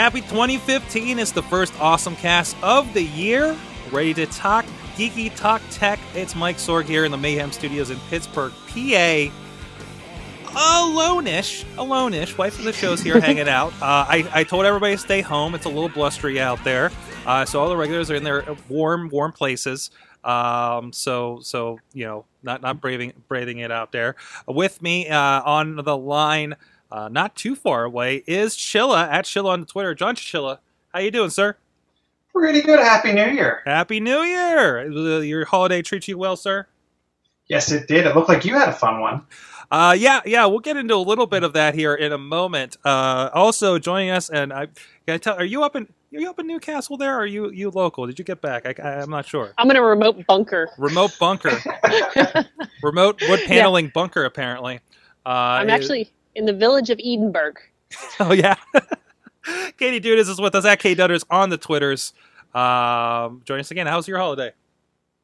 Happy 2015 is the first awesome cast of the year. Ready to talk geeky talk tech. It's Mike Sorg here in the Mayhem Studios in Pittsburgh, PA. Alone-ish, alone-ish. Wife of the show's here hanging out. Uh, I, I told everybody to stay home. It's a little blustery out there, uh, so all the regulars are in their warm, warm places. Um, so, so you know, not not braving braving it out there. With me uh, on the line, uh, not too far away, is Chilla at Chilla on Twitter. John Chilla, how you doing, sir? Pretty good. Happy New Year. Happy New Year! Your holiday treat you well, sir? Yes, it did. It looked like you had a fun one. Uh, yeah, yeah, we'll get into a little bit of that here in a moment. Uh, also joining us, and I can I tell, are you up in are you up in Newcastle? There, or are you you local? Did you get back? I, I, I'm not sure. I'm in a remote bunker. Remote bunker, remote wood paneling bunker, apparently. Uh, I'm it- actually in the village of Edinburgh. Oh yeah. Katie Dudas is with us at K Dutters on the Twitters. Um, join us again. How's your holiday?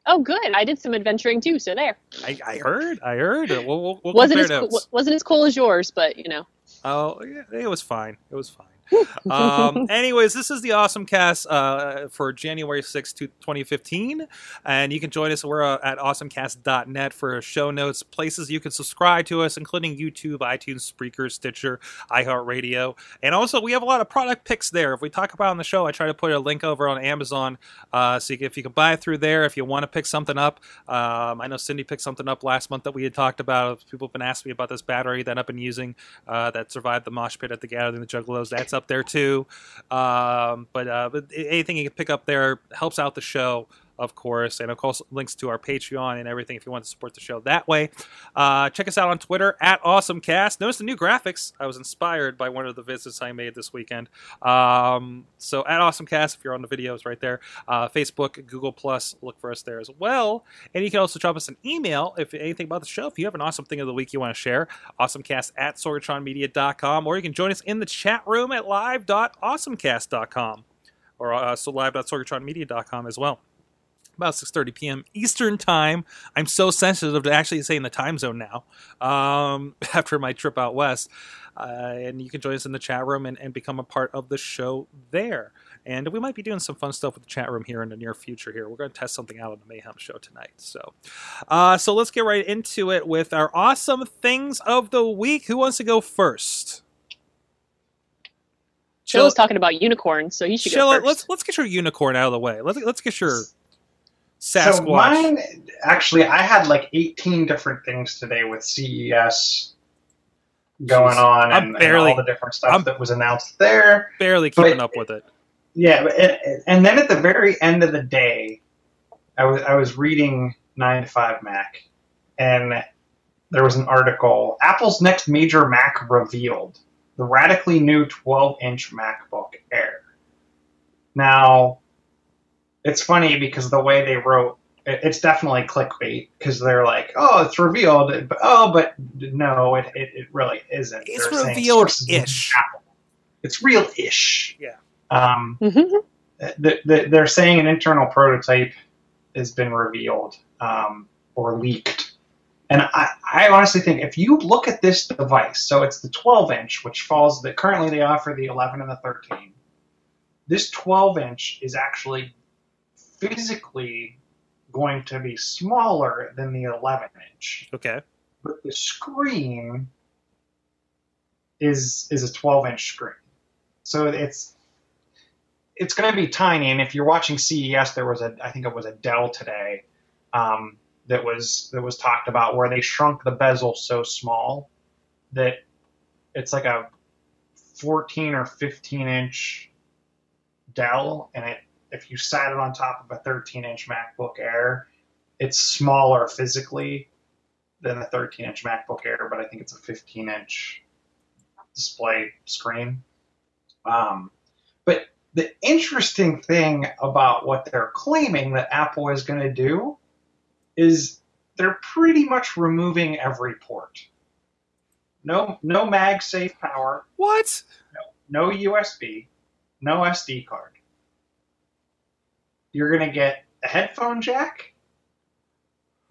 Oh, good. I did some adventuring too, so there. I, I heard. I heard. We'll, we'll, we'll wasn't as cool, wasn't as cool as yours, but you know. Oh, yeah, it was fine. It was fine. um, anyways, this is the Awesome Cast uh, for January sixth, 2015. And you can join us. We're uh, at awesomecast.net for show notes, places you can subscribe to us, including YouTube, iTunes, Spreaker, Stitcher, iHeartRadio. And also, we have a lot of product picks there. If we talk about it on the show, I try to put a link over on Amazon. Uh, so you can, if you can buy it through there, if you want to pick something up. Um, I know Cindy picked something up last month that we had talked about. People have been asking me about this battery that I've been using uh, that survived the mosh pit at the Gathering of the Juggalos. That's up there too. Um, but, uh, but anything you can pick up there helps out the show, of course, and of course links to our Patreon and everything if you want to support the show that way. Uh, check us out on Twitter at AwesomeCast. Notice the new graphics. I was inspired by one of the visits I made this weekend. Um, so at AwesomeCast, if you're on the videos right there, uh, Facebook, Google Plus, look for us there as well. And you can also drop us an email if anything about the show. If you have an awesome thing of the week you want to share, awesomecast at sorgatronmedia.com, or you can join us in the chat room at live.awesomecast.com or uh, so live.sorgatronmedia.com as well about 6.30 p.m eastern time. I'm so sensitive to actually saying the time zone now um, after my trip out west. Uh, and you can join us in the chat room and, and become a part of the show there. And we might be doing some fun stuff with the chat room here in the near future here. We're going to test something out on the mayhem show tonight so uh, so let's get right into it with our awesome things of the week. Who wants to go first? Jill was talking about unicorns, so you should go first. let's let's get your unicorn out of the way. Let's let's get your So mine, actually, I had like 18 different things today with CES going Jeez. on and, and barely- all the different stuff I'm- that was announced there. barely keeping But- up with it. Yeah, and, and then at the very end of the day, I was I was reading Nine to Five Mac, and there was an article: Apple's next major Mac revealed, the radically new 12-inch MacBook Air. Now, it's funny because the way they wrote it, it's definitely clickbait because they're like, "Oh, it's revealed," but oh, but no, it it, it really isn't. It's They're revealed-ish. sources from Apple. It's real-ish. Yeah. Um, Mhm. the, the, they're saying an internal prototype has been revealed um, or leaked. And I, I honestly think if you look at this device, so it's the 12 inch, which falls that currently they offer the 11 and the 13. This 12 inch is actually physically going to be smaller than the 11 inch, Okay. but the screen is is a 12 inch screen. So it's it's going to be tiny. And if you're watching CES, there was a I think it was a Dell today um, that was that was talked about where they shrunk the bezel so small that it's like a 14 or 15 inch Dell, and it if you sat it on top of a 13 inch MacBook Air, it's smaller physically than the 13 inch MacBook Air, but I think it's a 15 inch display screen. Um, but the interesting thing about what they're claiming that Apple is going to do is they're pretty much removing every port. No, no MagSafe power, What? no USB, no SD card. You're going to get a headphone jack,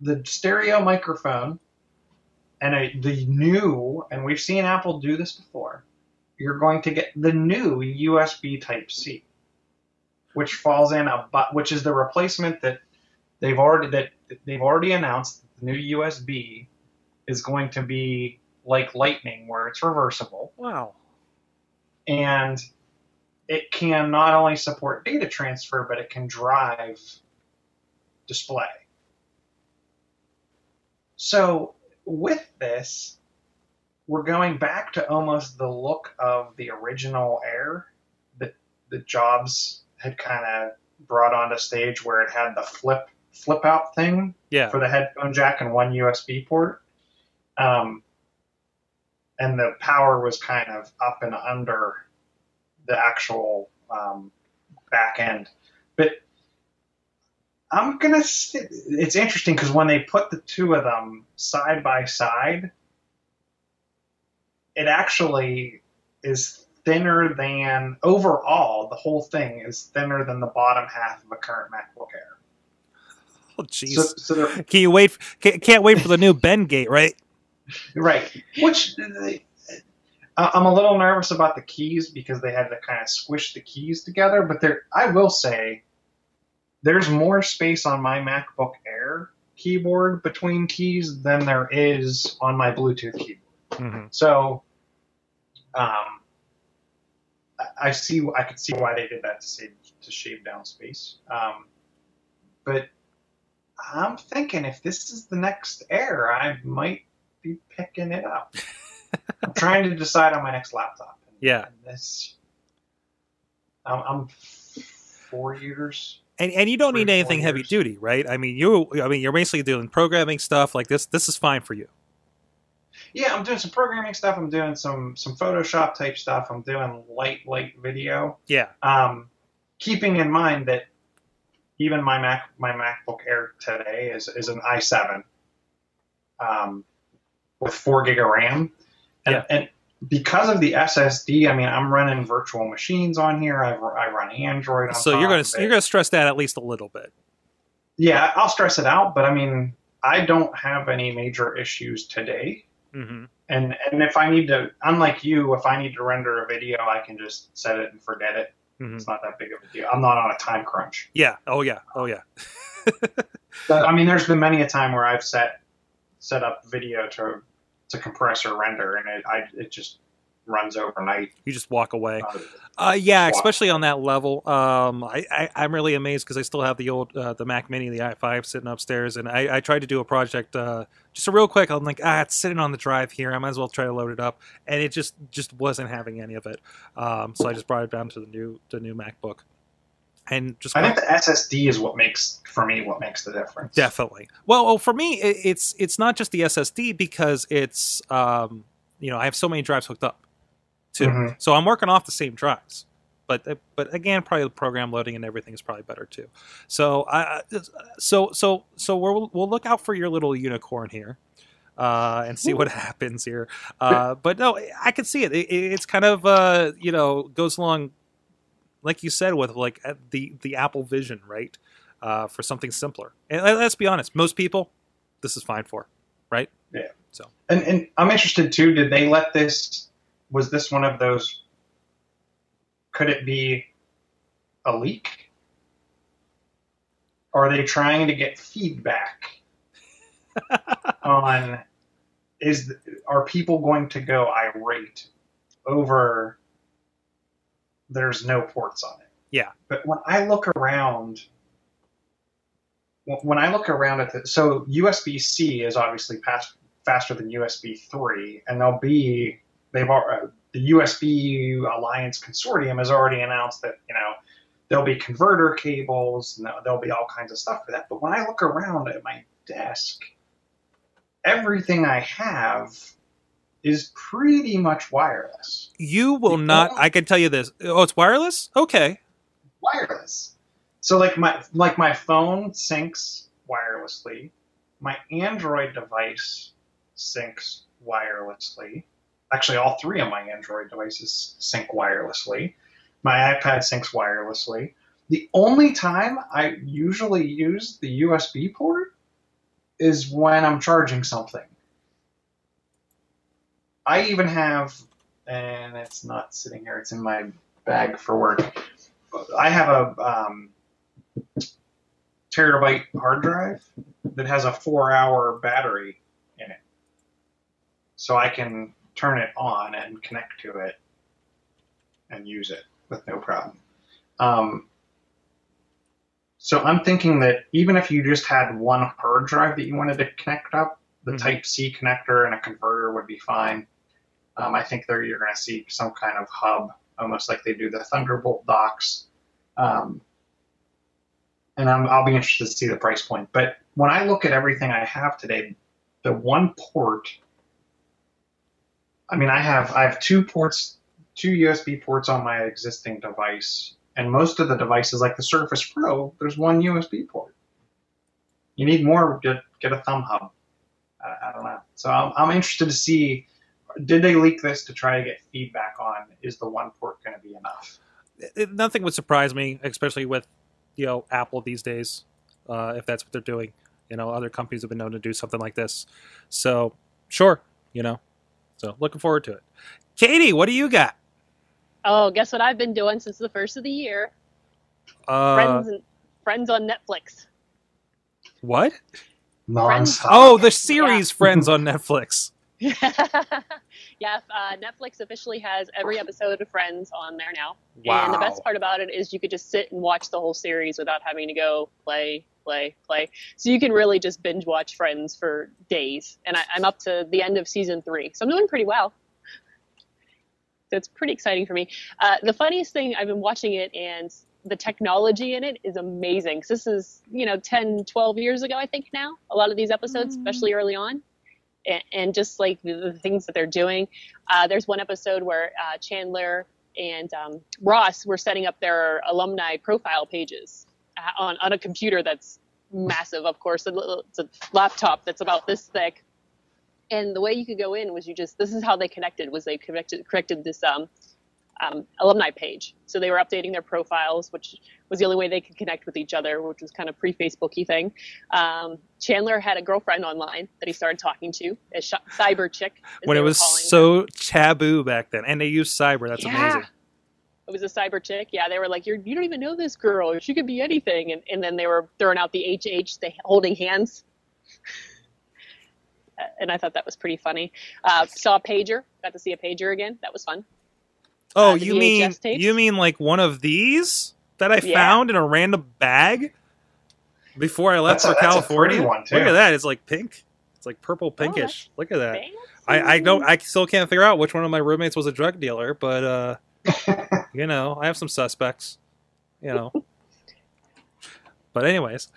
the stereo microphone, and a, the new, and we've seen Apple do this before, you're going to get the new USB Type C, which falls in a which is the replacement that they've already that they've already announced. The new USB is going to be like Lightning, where it's reversible Wow. and it can not only support data transfer, but it can drive display. So with this, we're going back to almost the look of the original Air that the Jobs had kind of brought onto stage, where it had the flip flip out thing Yeah. for the headphone jack and one USB port. Um, and the power was kind of up and under the actual um, back end. But I'm gonna. St- it's interesting because when they put the two of them side by side, it actually is thinner than overall. The whole thing is thinner than the bottom half of a current MacBook Air. Oh, jeez. So, so Can you wait? Can't, can't wait for the new Bendgate, right? Right. Which I'm a little nervous about the keys because they had to kind of squish the keys together. But there, I will say, there's more space on my MacBook Air keyboard between keys than there is on my Bluetooth keyboard. hmm So, um, I- I see. I could see why they did that to save to shave down space. Um, but I'm thinking if this is the next Air, I might be picking it up. I'm trying to decide on my next laptop. Yeah. And this, I'm, I'm four years. And and you don't need anything heavy duty, right? I mean, you. I mean, you're basically doing programming stuff like this. This is fine for you. Yeah, I'm doing some programming stuff. I'm doing some some Photoshop type stuff. I'm doing light light video. Yeah. Um, keeping in mind that even my Mac my MacBook Air today is is an i7 um, with four gig of RAM, and, Yeah. and because of the SSD, I mean I'm running virtual machines on here. I, I run Android. On So you're gonna you're gonna stress that at least a little bit. yeah, I'll stress it out, but I mean I don't have any major issues today. hmm And and if I need to, unlike you, if I need to render a video, I can just set it and forget it. hmm It's not that big of a deal. I'm not on a time crunch. Yeah. Oh yeah. Oh yeah. But, I mean, there's been many a time where I've set set up video to to compress or render, and it I it just runs overnight. You just walk away. Uh, Uh, yeah, Wow. especially on that level. Um, I, I, I'm really amazed because I still have the old uh, the Mac Mini, and the i5, sitting upstairs, and I, I tried to do a project uh, just a real quick. I'm like, ah, it's sitting on the drive here. I might as well try to load it up, and it just just wasn't having any of it. Um, so I just brought it down to the new the new MacBook, and just I think the SSD is what makes for me what makes the difference. Definitely. Well, well, for me, it, it's it's not just the SSD because it's um, you know I have so many drives hooked up, too. Mhm. So I'm working off the same drives, but uh, but again, probably the program loading and everything is probably better too. So I I- so so so we'll we'll look out for your little unicorn here. Uh, and see what happens here. Uh, but no, I can see it. it it's kind of uh, you know goes along, like you said, with like the the Apple Vision, right? uh, for something simpler. And let- let's be honest, most people, this is fine for, right? Yeah. So. And and I'm interested too. Did they let this? Was this one of those? Could it be a leak? Are they trying to get feedback on? Is are people going to go irate over? There's no ports on it. Yeah. But when I look around, when- I look around at the so USB C is obviously past faster than USB 3, and they'll be they've al- uh, the USB Alliance Consortium has already announced that you know there'll be converter cables and there'll be all kinds of stuff for that. But when I look around at my desk, everything I have is pretty much wireless. You will not. I can tell you this. Oh, it's wireless. Okay. wireless. So like my like my phone syncs wirelessly, my Android device syncs wirelessly. Actually, all three of my Android devices sync wirelessly. My iPad syncs wirelessly. The only time I usually use the USB port is when I'm charging something. I even have, and it's not sitting here, it's in my bag for work. I have a um, terabyte hard drive that has a four hour battery in it. So I can turn it on and connect to it and use it with no problem. Um, so I'm thinking that even if you just had one hard drive that you wanted to connect up, the Mhm. Type C connector and a converter would be fine. Um, I think you're going to see some kind of hub, almost like they do the Thunderbolt docks. Um, and I'm, I'll be interested to see the price point. But when I look at everything I have today, the one port, I mean, I have I have two ports, two USB ports on my existing device, and most of the devices, like the Surface Pro, there's one USB port. You need more. Get get a thumb hub. I, I don't know. So I'm, I'm interested to see. Did they leak this to try to get feedback on? Is the one port going to be enough? it, nothing would surprise me, especially with you know Apple these days, uh, if that's what they're doing. You know, other companies have been known to do something like this. So sure, you know. So looking forward to it. Katie, what do you got? Oh, guess what I've been doing since the first of the year? Uh, Friends and Friends on Netflix. what? Non-stop. Oh, the series Friends on Netflix. yeah, uh, Netflix officially has every episode of Friends on there now. And the best part about it is you could just sit and watch the whole series without having to go play, play, play. So you can really just binge watch Friends for days. And I, I'm up to the end of season three, so I'm doing pretty well. So it's pretty exciting for me. Uh, the funniest thing, I've been watching it, and the technology in it is amazing. 'Cause this is, you know, 10, 12 years ago, I think now, a lot of these episodes, especially early on. And, just like the, the things that they're doing. Uh, there's one episode where uh, Chandler and um, Ross were setting up their alumni profile pages uh, on, on a computer that's massive, of course. It's a laptop that's about this thick. And the way you could go in was you just, this is how they connected, was they connected, corrected this um, um, alumni page. So they were updating their profiles, which was the only way they could connect with each other, which was kind of pre-Facebooky thing. Um, Chandler had a girlfriend online that he started talking to, a sh- cyber chick. When it was her. so taboo back then, and they used cyber. That's Yeah. amazing. It was a cyber chick. Yeah, they were like, You're, you don't even know this girl. She could be anything. And, and then they were throwing out the HH, the holding hands. And I thought that was pretty funny. Uh, saw a pager. Got to see a pager again. That was fun. Oh, Uh, the you mean tapes? you mean like one of these that I Yeah. found in a random bag before I left That's a- for that's a California? one, too. Look at that! It's like pink. It's like purple that's pinkish. Look at that. Fancy. I, I don't. I still can't figure out which one of my roommates was a drug dealer, but uh, you know, I have some suspects. You know. but anyways,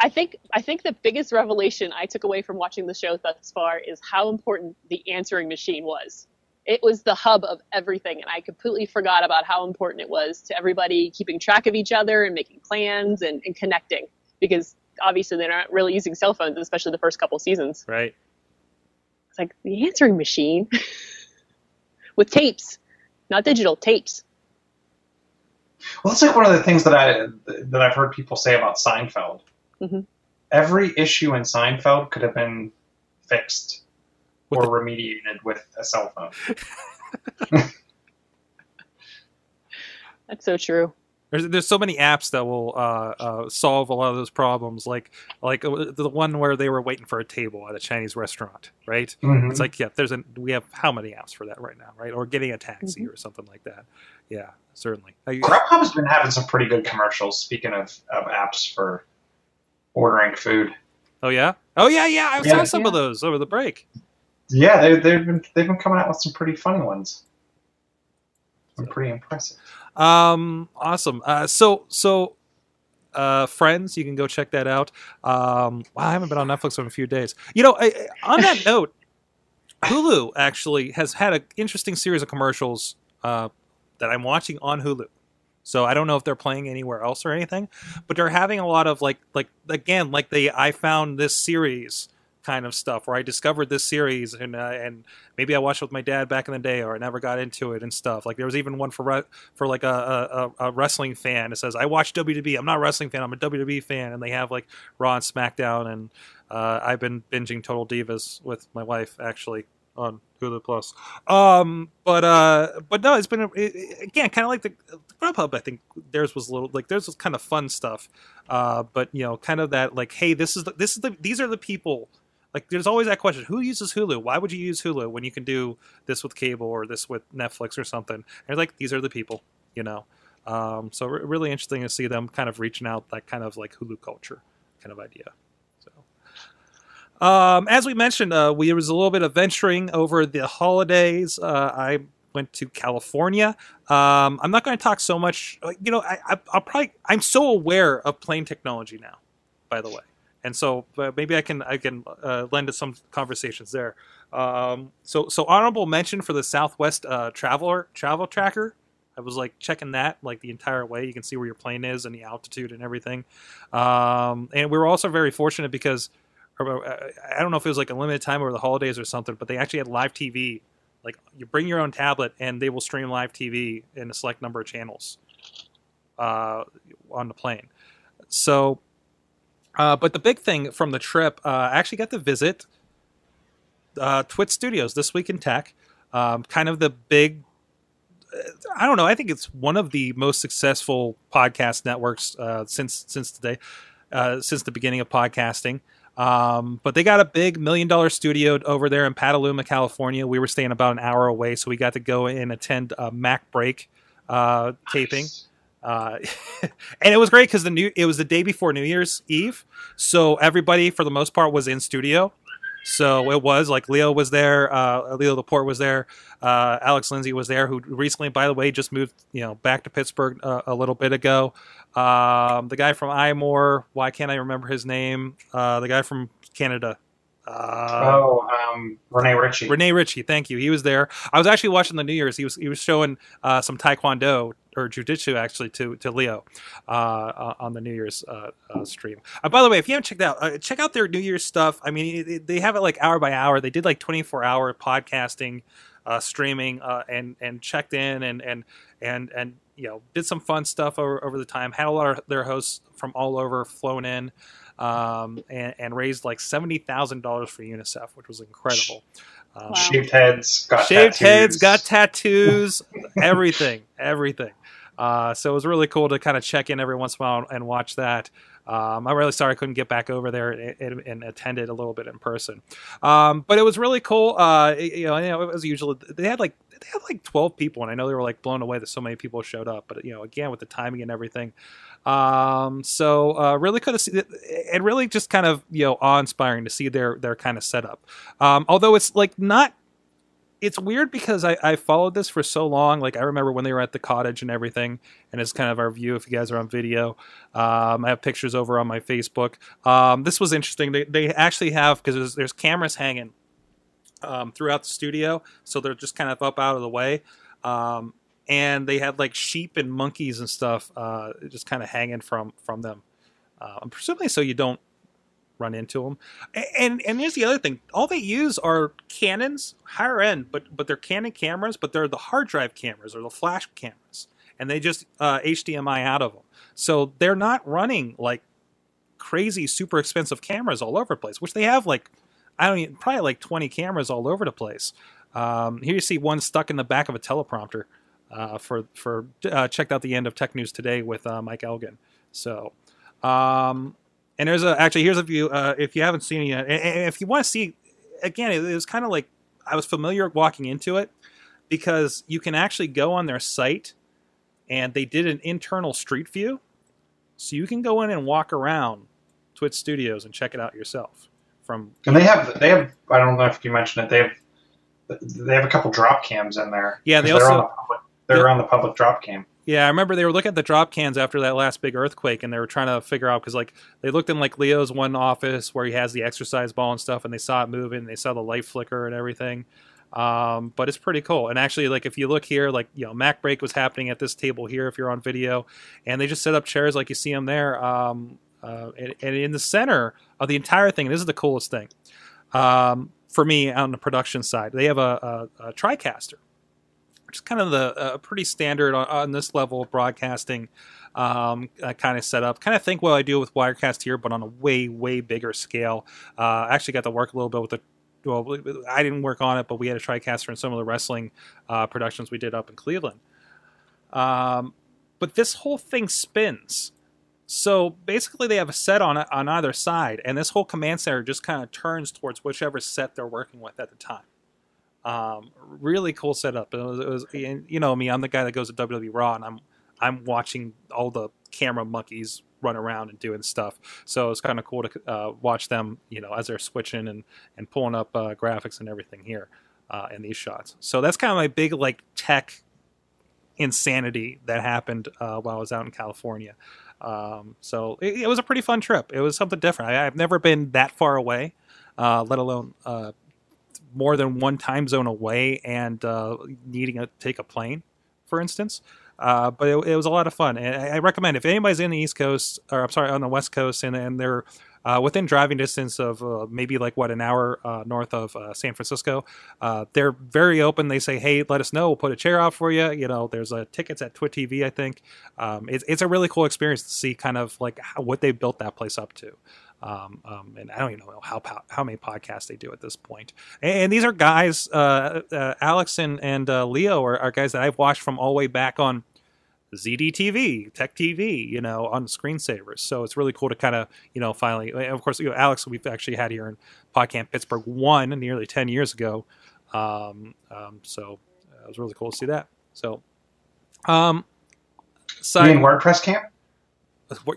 I think I think the biggest revelation I took away from watching the show thus far is how important the answering machine was. It was the hub of everything, and I completely forgot about how important it was to everybody keeping track of each other and making plans and, and connecting. Because obviously they're not really using cell phones, especially the first couple seasons. right? It's like the answering machine with tapes, not digital tapes. Well, that's like one of the things that I that I've heard people say about Seinfeld. Mhm. Every issue in Seinfeld could have been fixed With or remediated with a cell phone. That's so true. There's there's so many apps that will uh, uh, solve a lot of those problems, like like uh, the one where they were waiting for a table at a Chinese restaurant, right? Mhm. It's like yeah, there's a we have how many apps for that right now, right? Or getting a taxi Mm-hmm. or something like that. Yeah, certainly. I- Grubhub's been having some pretty good commercials. Speaking of, of apps for ordering food, oh yeah, oh yeah, yeah. I Yeah. saw some of those over the break. Yeah, they, they've been they've been coming out with some pretty funny ones. I'm pretty impressive. Um, awesome. Uh, so so. Uh, friends, you can go check that out. Um, wow, I haven't been on Netflix in a few days. You know, I, I- on that note, Hulu actually has had an interesting series of commercials uh, that I'm watching on Hulu. So I don't know if they're playing anywhere else or anything, but they're having a lot of like like again like the I found this series kind of stuff where I discovered this series and uh, and maybe I watched it with my dad back in the day or I never got into it and stuff. Like there was even one for re- for like a, a, a wrestling fan. It says I watch WWE. I'm not a wrestling fan. I'm a WWE fan, and they have like Raw and SmackDown. And uh, I've been binging Total Divas with my wife actually on Hulu Plus. Um, but uh, but no, it's been it, again kind of like the, the Grubhub. I think theirs was a little like theirs was kind of fun stuff. Uh, but you know, kind of that like, hey, this is the, this is the these are the people. Like, there's always that question: Who uses Hulu? Why would you use Hulu when you can do this with cable or this with Netflix or something? And like, these are the people, you know. Um, so re- really interesting to see them kind of reaching out that kind of like Hulu culture kind of idea. So, um, as we mentioned, uh, we was a little bit of venturing over the holidays. Uh, I went to California. Um, I'm not going to talk so much. You know, I, I, I'll probably I'm so aware of plane technology now. By the way, and so uh, maybe I can I can uh, lend to some conversations there. Um, so so honorable mention for the Southwest uh, traveler travel tracker. I was like checking that like the entire way. You can see where your plane is and the altitude and everything. Um, and we were also very fortunate because uh, I don't know if it was like a limited time over the holidays or something, but they actually had live TV. Like you bring your own tablet and they will stream live TV in a select number of channels uh, on the plane. So, uh, but the big thing from the trip, uh, I actually got to visit uh, Twit Studios this week in tech. Um, kind of the big I don't know. I think it's one of the most successful podcast networks uh, since since today, uh, since the beginning of podcasting. Um, but they got a big million dollar studio over there in Petaluma, California. We were staying about an hour away, so we got to go and attend a Mac Break uh, taping. Uh, and it was great because the new it was the day before New Year's Eve, so everybody for the most part was in studio. So it was like Leo was there, uh, Leo Laporte was there, uh, Alex Lindsay was there, who recently, by the way, just moved you know back to Pittsburgh uh, a little bit ago. Um, the guy from iMore, why can't I remember his name? Uh, the guy from Canada. Uh, oh, um, Rene Ritchie. Rene Ritchie, thank you. He was there. I was actually watching the New Year's. He was he was showing uh, some Taekwondo or Jiu-Jitsu actually to to Leo uh, on the New Year's uh, uh, stream. Uh, by the way, if you haven't checked out, uh, check out their New Year's stuff. I mean, they have it like hour by hour. They did like 24 hour podcasting, uh, streaming, uh, and and checked in and and and and you know did some fun stuff over over the time. Had a lot of their hosts from all over flown in. Um, and, and raised like seventy thousand dollars for UNICEF, which was incredible. Um, Wow. Shaved heads, got shaved tattoos. heads, got tattoos, everything, everything. Uh, so it was really cool to kind of check in every once in a while and watch that. Um, I'm really sorry I couldn't get back over there and, and, and attend it a little bit in person, um, but it was really cool. Uh, you know, you know, it was usually they had like they had like 12 people, and I know they were like blown away that so many people showed up. But you know, again with the timing and everything, um, so uh, really could have seen it, it. Really just kind of you know awe inspiring to see their their kind of setup. Um, although it's like not it's weird because I, I followed this for so long. Like I remember when they were at the cottage and everything, and it's kind of our view. If you guys are on video, um, I have pictures over on my Facebook. Um, this was interesting. They, they actually have because there's, there's cameras hanging um, throughout the studio, so they're just kind of up out of the way. Um, and they had like sheep and monkeys and stuff uh, just kind of hanging from from them. Uh, I'm presumably so you don't run into them. And and here's the other thing: all they use are Canons, higher end, but but they're Canon cameras, but they're the hard drive cameras or the flash cameras, and they just uh, HDMI out of them. So they're not running like crazy, super expensive cameras all over the place, which they have like I don't even probably like 20 cameras all over the place. Um, here you see one stuck in the back of a teleprompter. Uh, for for uh, checked out the end of Tech News today with uh, Mike Elgan. So, um, and there's a actually here's a view. Uh, if you haven't seen it yet, and, and if you want to see, again, it, it was kind of like I was familiar walking into it because you can actually go on their site, and they did an internal street view, so you can go in and walk around Twitch Studios and check it out yourself. From And they have they have I don't know if you mentioned it they have they have a couple drop cams in there. Yeah, they 'Cause they're also- on the public, they're on the public drop cam. Yeah, I remember they were looking at the drop cams after that last big earthquake, and they were trying to figure out because like they looked in like Leo's one office where he has the exercise ball and stuff, and they saw it moving, and they saw the light flicker and everything. Um, but it's pretty cool. And actually, like if you look here, like you know, Mac Break was happening at this table here if you're on video, and they just set up chairs like you see them there. Um, uh, and, and in the center of the entire thing, this is the coolest thing um, for me on the production side. They have a, a, a TriCaster, is kind of the uh, pretty standard on, on this level of broadcasting um, kind of setup. Kind of think what I do with Wirecast here, but on a way, way bigger scale. Uh, I actually got to work a little bit with the. Well, I didn't work on it, but we had a TriCaster in some of the wrestling uh, productions we did up in Cleveland. Um, but this whole thing spins. So basically, they have a set on on either side, and this whole command center just kind of turns towards whichever set they're working with at the time. Um, really cool setup. It was, it was, and you know me, I'm the guy that goes to WWE Raw, and I'm I'm watching all the camera monkeys run around and doing stuff. So it's kind of cool to uh, watch them, you know, as they're switching and and pulling up uh, graphics and everything here uh, in these shots. So that's kind of my big like tech insanity that happened uh, while I was out in California. Um, so it, it was a pretty fun trip. It was something different. I, I've never been that far away, uh, let alone uh, more than one time zone away and uh, needing to take a plane, for instance. Uh, but it, it was a lot of fun, and I, recommend if anybody's in the East Coast, or I'm sorry, on the West Coast, and, and they're uh, within driving distance of uh, maybe like what an hour uh, north of uh, San Francisco. Uh, they're very open. They say, "Hey, let us know. We'll put a chair out for you." You know, there's uh, tickets at Twit TV. I think um, it's it's a really cool experience to see kind of like how, what they built that place up to. Um, um, and I don't even know how how many podcasts they do at this point. And, and these are guys, uh, uh, Alex and and uh, Leo are, are guys that I've watched from all the way back on ZDTV, Tech TV, you know, on screensavers. So it's really cool to kind of, you know, finally, of course, you know, Alex, we've actually had here in Podcamp Pittsburgh one nearly 10 years ago. Um, um, so uh, it was really cool to see that. So, um, You side, mean WordPress camp?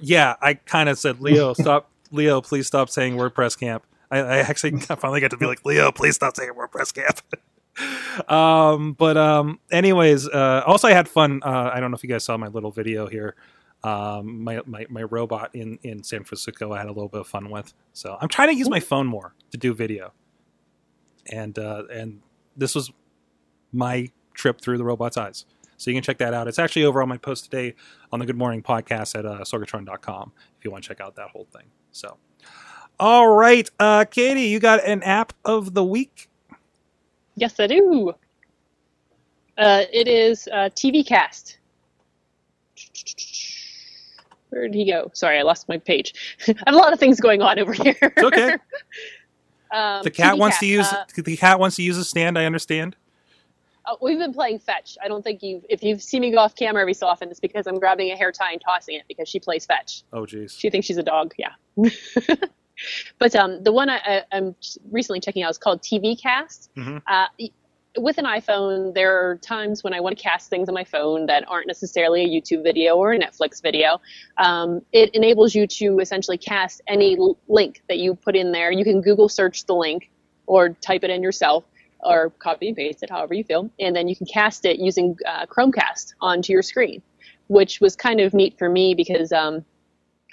yeah, I kind of said, Leo, stop, Leo, please stop saying WordPress camp. I, I actually finally got to be like, Leo, please stop saying WordPress camp. um, but um, anyways, uh, also I had fun. Uh, I don't know if you guys saw my little video here. Um, my, my my robot in in San Francisco, I had a little bit of fun with. So I'm trying to use my phone more to do video, and uh, and this was my trip through the robot's eyes. So you can check that out. It's actually over on my post today on the Good Morning Podcast at uh, sorgatron.com if you want to check out that whole thing. So, all right, uh, Katie, you got an app of the week. Yes, I do. Uh, it is uh, TV Cast. Where did he go? Sorry, I lost my page. I have a lot of things going on over here. It's okay. um, The cat TV wants Cast, to use uh, the cat wants to use a stand. I understand. Uh, we've been playing fetch. I don't think you've if you've seen me go off camera every so often, it's because I'm grabbing a hair tie and tossing it because she plays fetch. Oh, jeez. She thinks she's a dog. Yeah. but um, the one I, I'm recently checking out is called TV Cast. Mhm. Uh, with an iPhone, there are times when I want to cast things on my phone that aren't necessarily a YouTube video or a Netflix video. Um, it enables you to essentially cast any l- link that you put in there. You can Google search the link or type it in yourself or copy and paste it, however you feel, and then you can cast it using uh, Chromecast onto your screen, which was kind of neat for me because um,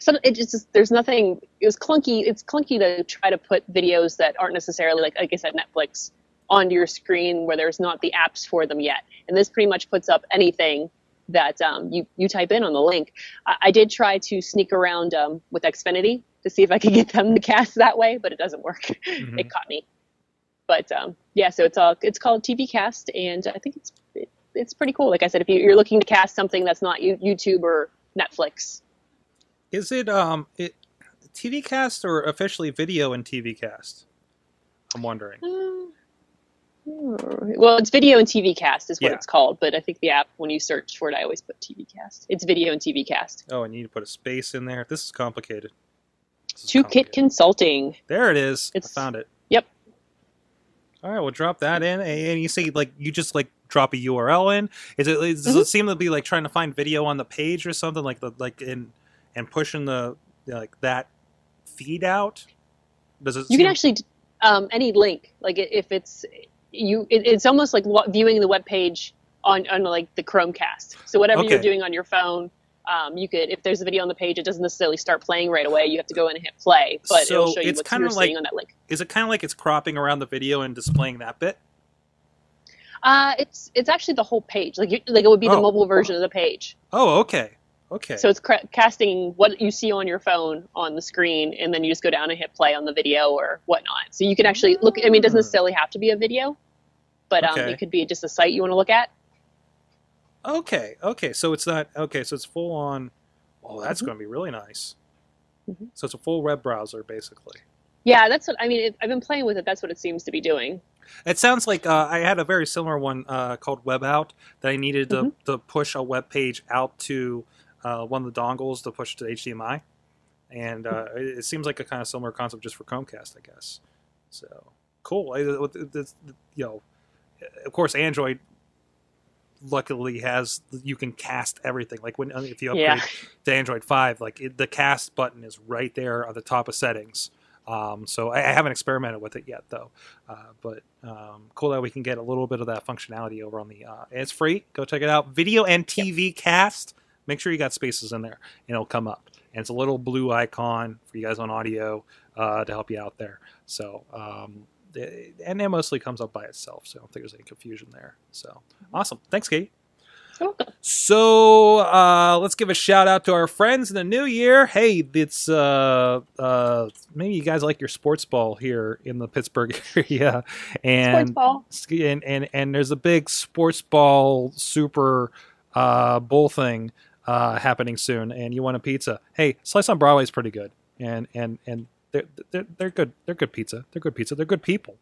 some it just there's nothing. It was clunky. It's clunky to try to put videos that aren't necessarily like like I said Netflix onto your screen where there's not the apps for them yet. And this pretty much puts up anything that um, you you type in on the link. I, I did try to sneak around um, with Xfinity to see if I could get them to cast that way, but it doesn't work. Mhm. it caught me. But um, yeah, so it's all it's called TV Cast, and I think it's it, it's pretty cool. Like I said, if you, you're looking to cast something that's not you, YouTube or Netflix, Is it um it TV cast or officially video and TV cast? I'm wondering. Uh, Well, it's video and TV cast is what Yeah. it's called, but I think the app when you search for it, I always put TV cast. It's video and TV cast. Oh, I need to put a space in there. This is complicated. This is Two Kit. Consulting. There it is. It's- I found it. All right, we'll drop that in, and you say like you just like drop a URL in. Is it does Mm-hmm. it seem to be like trying to find video on the page or something like the like in and pushing the like that feed out? Does it? You can actually um, any link, like if it's you, it, it's almost like viewing the web page on on like the Chromecast. So whatever you're doing on your phone, um, you could if there's a video on the page, it doesn't necessarily start playing right away. You have to go in and hit play, but So it'll show you it's what you're like- seeing on that link. Is it kind of like it's cropping around the video and displaying that bit? Uh, it's it's actually the whole page. Like you, like it would be the Oh. mobile version of the page. Oh, okay, okay. So it's cra- casting what you see on your phone on the screen, and then you just go down and hit play on the video or whatnot. So you can actually look. I mean, it doesn't necessarily have to be a video, but um, Okay. it could be just a site you want to look at. Okay, okay. So it's not okay. So it's full on. Oh, that's Mhm. going to be really nice. Mhm. So it's a full web browser, basically. Yeah, that's what I mean. It, I've been playing with it. That's what it seems to be doing. It sounds like uh, I had a very similar one uh, called Web Out that I needed to, to push a web page out to uh, one of the dongles to push to HDMI, and uh, it, it seems like a kind of similar concept just for Chromecast, I guess. So cool. I, it- it- it's- you know, of course, Android luckily has you can cast everything. Like when if you upgrade Yeah. to Android five, like it, the cast button is right there at the top of settings. Um, so I, I haven't experimented with it yet, though. Uh, but um, cool that we can get a little bit of that functionality over on the. Uh, it's free. Go check it out. Video and TV cast. Make sure you got spaces in there, and it'll come up. And it's a little blue icon for you guys on audio uh, to help you out there. So. Um, it- and it mostly comes up by itself, so I don't think there's any confusion there. So awesome. Thanks, Kate. So uh, let's give a shout out to our friends in the new year. Hey, it's uh, uh, maybe you guys like your sports ball here in the Pittsburgh area, and Sports ball. and and, and there's a big sports ball super uh, bowl thing uh, happening soon, and you want a pizza. Hey, Slice on Broadway is pretty good, and and and they're they're, they're good. They're good pizza. They're good pizza. They're good people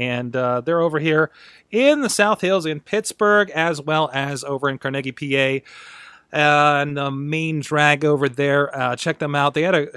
and uh, they're over here in the South Hills in Pittsburgh, as well as over in Carnegie, PA. And the main drag over there, uh, check them out. They had a.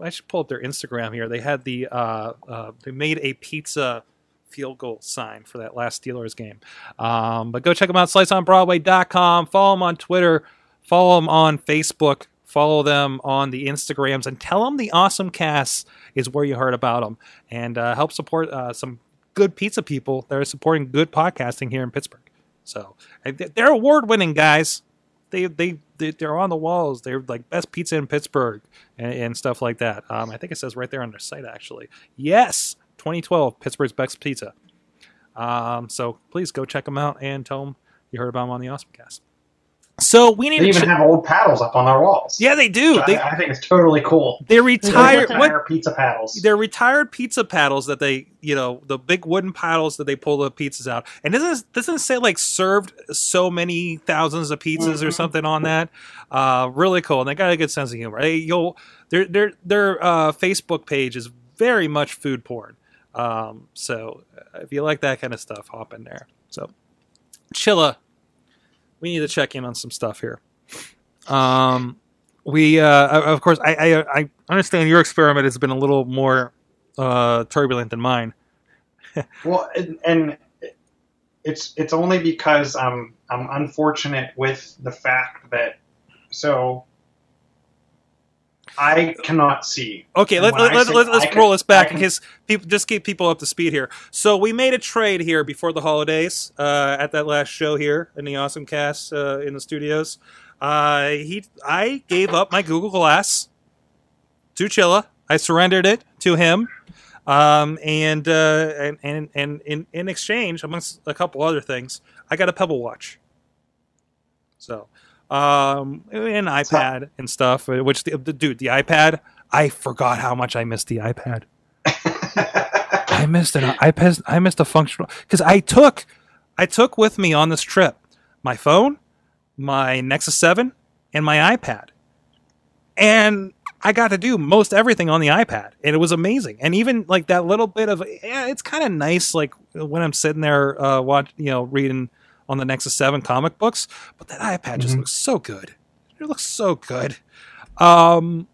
I should pull up their Instagram here. They had the. Uh, uh, they made a pizza field goal sign for that last Steelers game. Um, but go check them out. SliceOnBroadway.com. Follow them on Twitter. Follow them on Facebook. Follow them on the Instagrams and tell them the Awesome Cast is where you heard about them and uh, help support uh, some good pizza people that are supporting good podcasting here in Pittsburgh. So they- they're award winning guys. They, they they they're on the walls. They're like best pizza in Pittsburgh and, and stuff like that. Um, I think it says right there on their site actually. Yes, 2012 Pittsburgh's best pizza. Um, so please go check them out and tell them you heard about them on the Awesome Cast. So we need They to even ch- have old paddles up on their walls. yeah they do Which they I, I think it's totally cool. they retired what pizza paddles. they're retired pizza paddles that they you know the big wooden paddles that they pull the pizzas out and doesn't doesn't say like served so many thousands of pizzas or Mhm. something on that uh really cool and they got a good sense of humor they, you'll their their their uh facebook page is very much food porn um so uh, if you like that kind of stuff hop in there so chilla we need to check in on some stuff here. Um we uh of course i i, I understand your experiment has been a little more uh turbulent than mine. Well, and, and it's it's only because I'm I'm unfortunate with the fact that so I cannot see. okay let, let, let, let, let's can- roll this back in case people just keep people up to speed here so we made a trade here before the holidays uh at that last show here in the awesome cast uh in the studios uh he i gave up my google glass to chilla i surrendered it to him um, and, uh, and and and in in exchange, amongst a couple other things, I got a Pebble Watch. So, um, an iPad and stuff. uh, Which the, the dude, the iPad, I forgot how much I missed the iPad. I missed an iPad. I missed a functional because I took I took with me on this trip my phone, my Nexus Seven, and my iPad, and I got to do most everything on the iPad, and it was amazing. And even like that little bit of yeah, it's kind of nice. Like when I'm sitting there, uh, watch you know, reading on the Nexus Seven comic books, but that iPad just Mhm. looks so good. It looks so good. Um,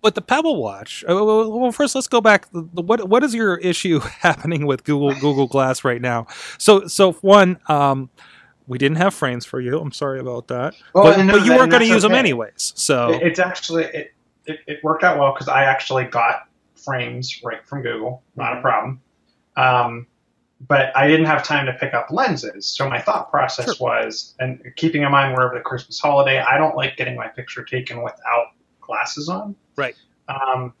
but the Pebble Watch. uh, Well, first let's go back. What what is your issue happening with Google Google Glass right now? So so one, um, we didn't have frames for you. I'm sorry about that. Well, but, no, but you that- weren't going to use them anyways. So It- it's actually it, it, it worked out well because I actually got frames right from Google, not Mm-hmm. a problem. Um, but I didn't have time to pick up lenses, so my thought process was, and keeping in mind we're over the Christmas holiday, I don't like getting my picture taken without glasses on. Right. Um,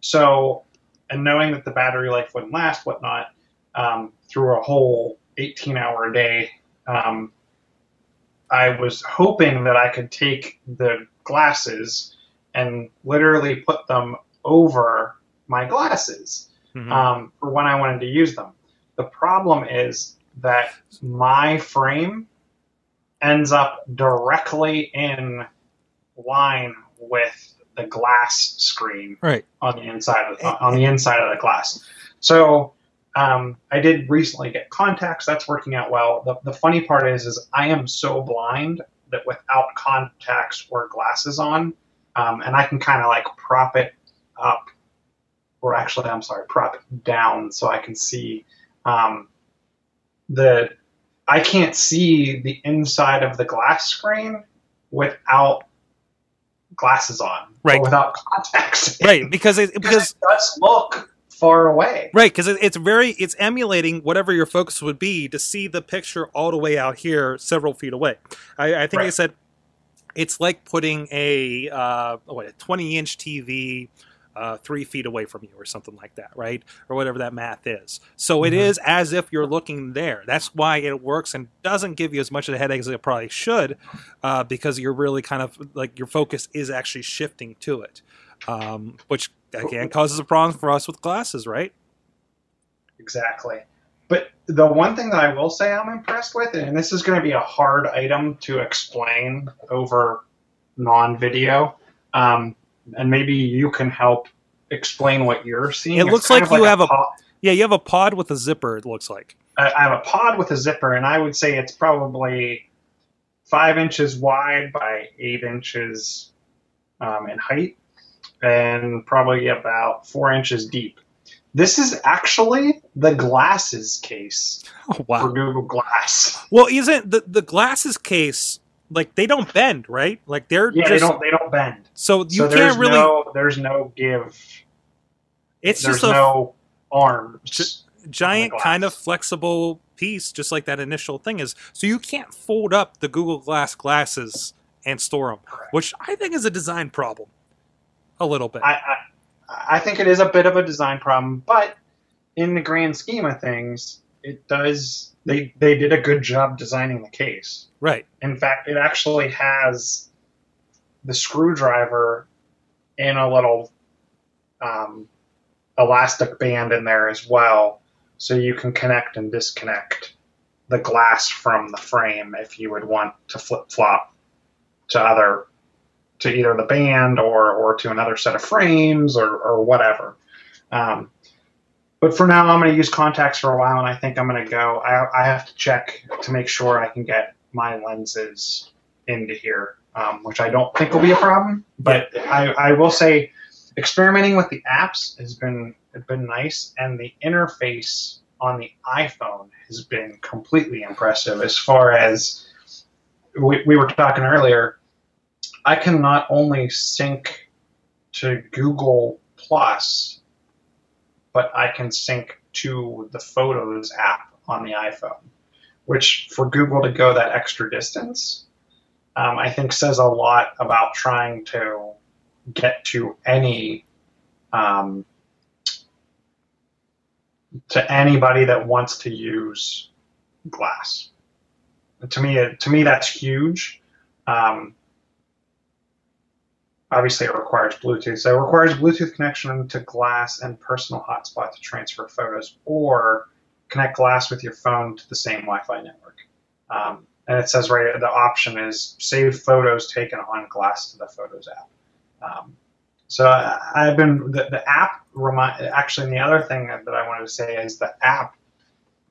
so, and knowing that the battery life wouldn't last, whatnot, um, through a whole 18 hour day, um, I was hoping that I could take the glasses and literally put them over my glasses Mhm. um, for when I wanted to use them. The problem is that my frame ends up directly in line with the glass screen right. on the inside of the, on the inside of the glass. So um, I did recently get contacts. That's working out well. The, the funny part is, is I am so blind that without contacts or glasses on, um, and I can kind of like prop it up, or actually, I'm sorry, prop it down so I can see um, the. I can't see the inside of the glass screen without glasses on, or Right. without contacts. Right, because it, because because it does look far away. right because it, it's very it's emulating whatever your focus would be to see the picture all the way out here several feet away. I, I think I said it's like putting a uh, what a twenty inch TV. Uh, three feet away from you, or something like that, right? Or whatever that math is. So it Mhm. is as if you're looking there. That's why it works and doesn't give you as much of a headache as it probably should, uh, because you're really kind of like your focus is actually shifting to it, um, which again causes a problem for us with glasses, right? Exactly. But the one thing that I will say I'm impressed with, and this is going to be a hard item to explain over non-video, um, and maybe you can help explain what you're seeing. It It's looks like you have a- pod, Yeah, you have a pod with a zipper. It looks like. I I have a pod with a zipper, and I would say it's probably five inches wide by eight inches um, in height, and probably about four inches deep. This is actually the glasses case Oh, for. Google Glass. Well, isn't the the glasses case like they don't bend, right? Like they're Yeah, just they don't they don't bend. so you so can't really. no there's no give. it's there's just a no arms. Giant kind of flexible piece, just like that initial thing is. So you can't fold up the Google Glass glasses and store them, Correct. which I think is a design problem. A little bit. I, I I think it is a bit of a design problem, but in the grand scheme of things, it does. They they did a good job designing the case. right. In fact, it actually has the screwdriver in a little um, elastic band in there as well, so you can connect and disconnect the glass from the frame if you would want to flip flop to other to either the band or or to another set of frames or or whatever. Um, but for now, I'm going to use contacts for a while, and I think I'm going to go. I, I have to check to make sure I can get my lenses into here, um, which I don't think will be a problem. But I, I will say, experimenting with the apps has been has been nice, and the interface on the iPhone has been completely impressive. As far as we, we were talking earlier, I can not only sync to Google Plus, but I can sync to the Photos app on the iPhone, which for Google to go that extra distance, um, I think says a lot about trying to get to any um, to anybody that wants to use Glass. To me, to me, that's huge. Um, obviously, it requires Bluetooth. So it requires Bluetooth connection to Glass and personal hotspot to transfer photos, or connect Glass with your phone to the same Wi-Fi network. Um, and it says right the option is save photos taken on Glass to the Photos app. Um, so I, I've been the, the app remind actually the other thing that, that I wanted to say is the app.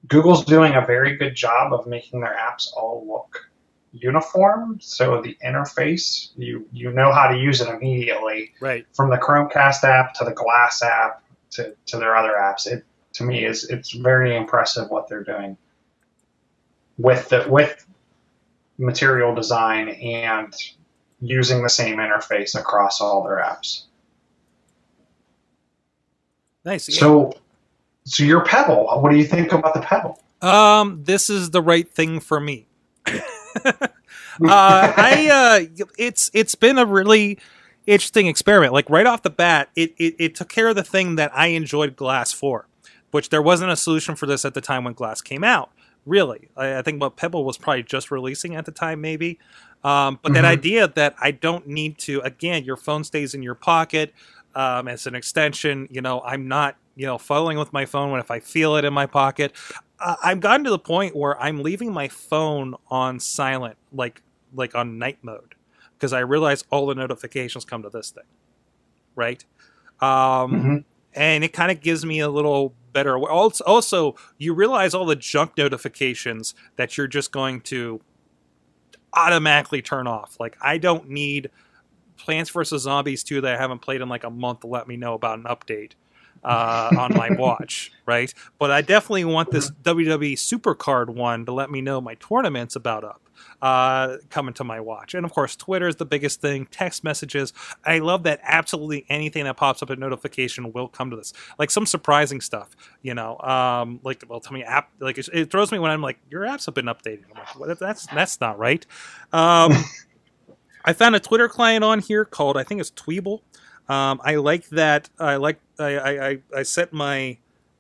Google's doing a very good job of making their apps all look uniform. So the interface, you you know how to use it immediately Right. from the Chromecast app to the Glass app to, to their other apps. It to me is it's very impressive what they're doing with the with material design and using the same interface across all their apps. Nice. So so your Pebble, what do you think about the Pebble? Um, this is the right thing for me. uh, I uh, it's it's been a really interesting experiment. Like right off the bat, it, it it took care of the thing that I enjoyed Glass for, which there wasn't a solution for this at the time when Glass came out. really. I, I think what Pebble was probably just releasing at the time, maybe. Um, but that Mhm. idea that I don't need to, again, your phone stays in your pocket um, as an extension. You know, I'm not, you know, fuddling with my phone when if I feel it in my pocket. Uh, I've gotten to the point where I'm leaving my phone on silent, like like on night mode, because I realize all the notifications come to this thing, right? Um, Mhm. and it kind of gives me a little better. Also, also, you realize all the junk notifications that you're just going to automatically turn off. Like I don't need Plants vs Zombies 2 that I haven't played in like a month to let me know about an update uh, on my watch, right? But I definitely want this WWE Supercard one to let me know my tournament's about up uh, coming to my watch. And of course, Twitter is the biggest thing. Text messages. I love that absolutely anything that pops up a notification will come to this. Like some surprising stuff, you know. Um, like, well, tell me app. Like it, it throws me when I'm like, your apps have been updated. I'm like, well, that's that's not right. Um, I found a Twitter client on here called I think it's Tweeble. Um, I like that. I like I I, I, set my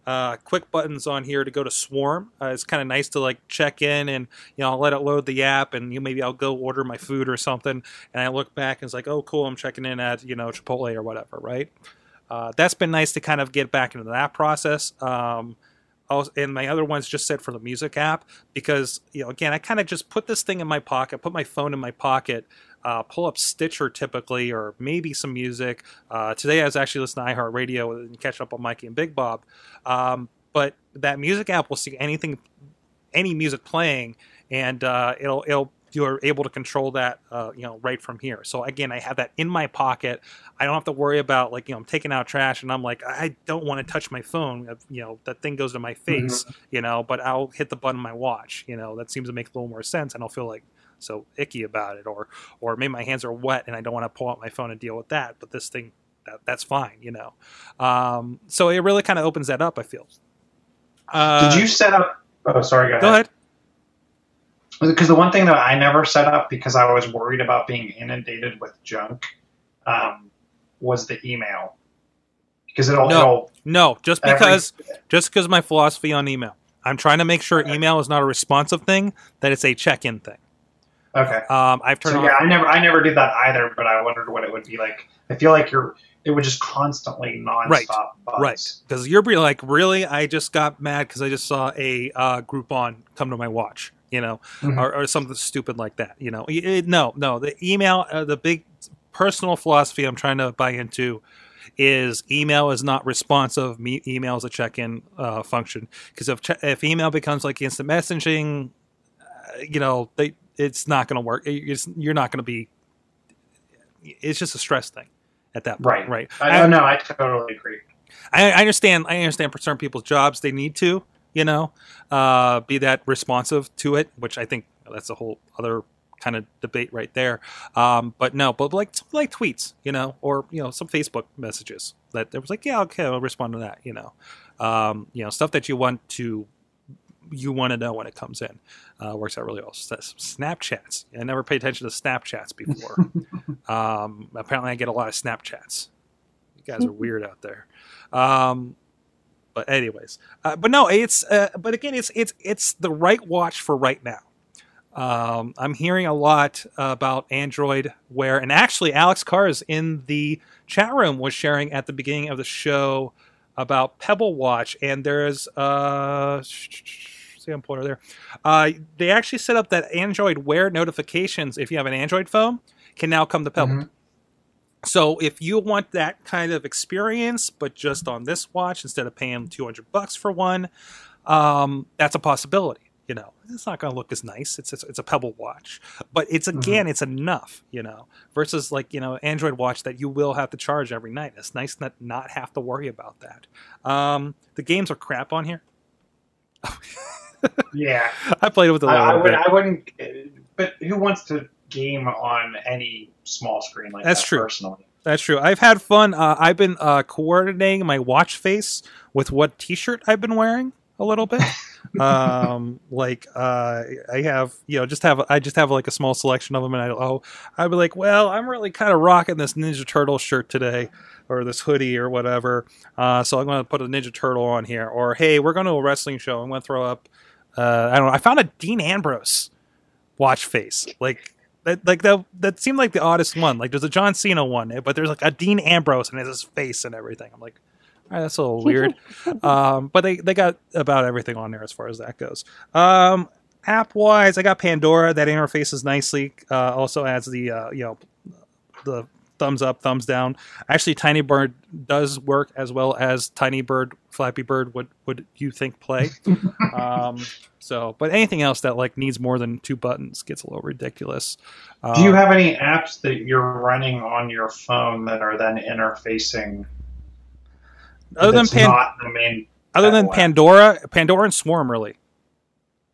uh, quick buttons on here to go to Swarm. Uh, it's kind of nice to like check in and you know I'll let it load the app and you know, maybe I'll go order my food or something and I look back and it's like oh cool I'm checking in at you know Chipotle or whatever right. Uh, that's been nice to kind of get back into that process. Um, also, and my other one's just set for the music app because you know again I kind of just put this thing in my pocket, put my phone in my pocket, uh, pull up Stitcher typically, or maybe some music. Uh, today I was actually listening to iHeartRadio and catching up on Mikey and Big Bob. Um, but that music app will see anything, any music playing, and uh, it'll it'll you're able to control that uh, you know right from here. So again, I have that in my pocket. I don't have to worry about like you know I'm taking out trash and I'm like I don't want to touch my phone. You know that thing goes to my face. You know, but I'll hit the button on my watch. You know that seems to make a little more sense, and I'll feel like so icky about it, or or maybe my hands are wet and I don't want to pull out my phone and deal with that. But this thing, that, that's fine, you know. Um, so it really kind of opens that up. I feel. Uh, Did you set up? Oh, sorry. Go go ahead? Because the one thing that I never set up because I was worried about being inundated with junk um, was the email. Because it'll, No. it'll No, just Every- because just because my philosophy on email. I'm trying to make sure email is not a responsive thing; that it's a check-in thing. Okay. Um, I've turned So yeah, I never I never did that either, but I wondered what it would be like. I feel like you're it would just constantly nonstop Right, buzz. Right, because you're be like, really? I just got mad because I just saw a uh, Groupon come to my watch, you know, Mhm. or, or something stupid like that. You know, It- it- no, no. The email, uh, the big personal philosophy I'm trying to buy into is email is not responsive. Me, email is a check-in uh, function because if che- if email becomes like instant messaging, uh, you know, they it's not going to work. It's, you're not going to be. It's just a stress thing at that point, Right. right? I don't know. I totally agree. I, I understand. I understand for certain people's jobs, they need to, you know, uh, be that responsive to it, which I think that's a whole other kind of debate right there. Um, but no, but like like tweets, you know, or you know, some Facebook messages that there was like, yeah, okay, I'll respond to that, you know, um, you know, stuff that you want to you want to know when it comes in. Uh, works out really well. Snapchats. I never paid attention to Snapchats before. um, apparently, I get a lot of Snapchats. You guys are weird out there. Um, but anyways, uh, but no, it's uh, but again, it's it's it's the right watch for right now. Um, I'm hearing a lot about Android Wear, and actually, Alex Cars in the chat room was sharing at the beginning of the show about Pebble Watch, and there's uh, Pointer there. Uh, they actually set up that Android Wear notifications if you have an Android phone can now come to Pebble. Mhm. So if you want that kind of experience, but just on this watch instead of paying 200 bucks for one, um, that's a possibility. You know, it's not going to look as nice. It's, it's it's a Pebble watch, but it's again, it's enough. You know, versus like you know Android watch that you will have to charge every night. It's nice to not have to worry about that. Um, the games are crap on here. Yeah, I played with it a I, little I, would, bit. I wouldn't. But who wants to game on any small screen like That's that? true. Personally, That's true. I've had fun. Uh, I've been uh, coordinating my watch face with what T-shirt I've been wearing a little bit. um, like uh, I have, you know, just have I just have like a small selection of them, and I oh, I'd be like, well, I'm really kind of rocking this Ninja Turtle shirt today, or this hoodie or whatever. Uh, so I'm going to put a Ninja Turtle on here, or hey, we're going to a wrestling show. I'm going to throw up. Uh, I don't know. I found a Dean Ambrose watch face. Like that, like that. That seemed like the oddest one. Like there's a John Cena one, but there's like a Dean Ambrose and his face and everything. I'm like, all right, that's a little weird. um, but they they got about everything on there as far as that goes. Um, app wise, I got Pandora that interfaces nicely. Uh, also adds the uh, you know the thumbs up, thumbs down. Actually, Tiny Bird does work as well as Tiny Bird, Flappy Bird would would you think play. um, so, but anything else that like needs more than two buttons gets a little ridiculous. Do you Um, have any apps that you're running on your phone that are then interfacing? other than Pan- not the main. other than Pandora, Pandora and Swarm really.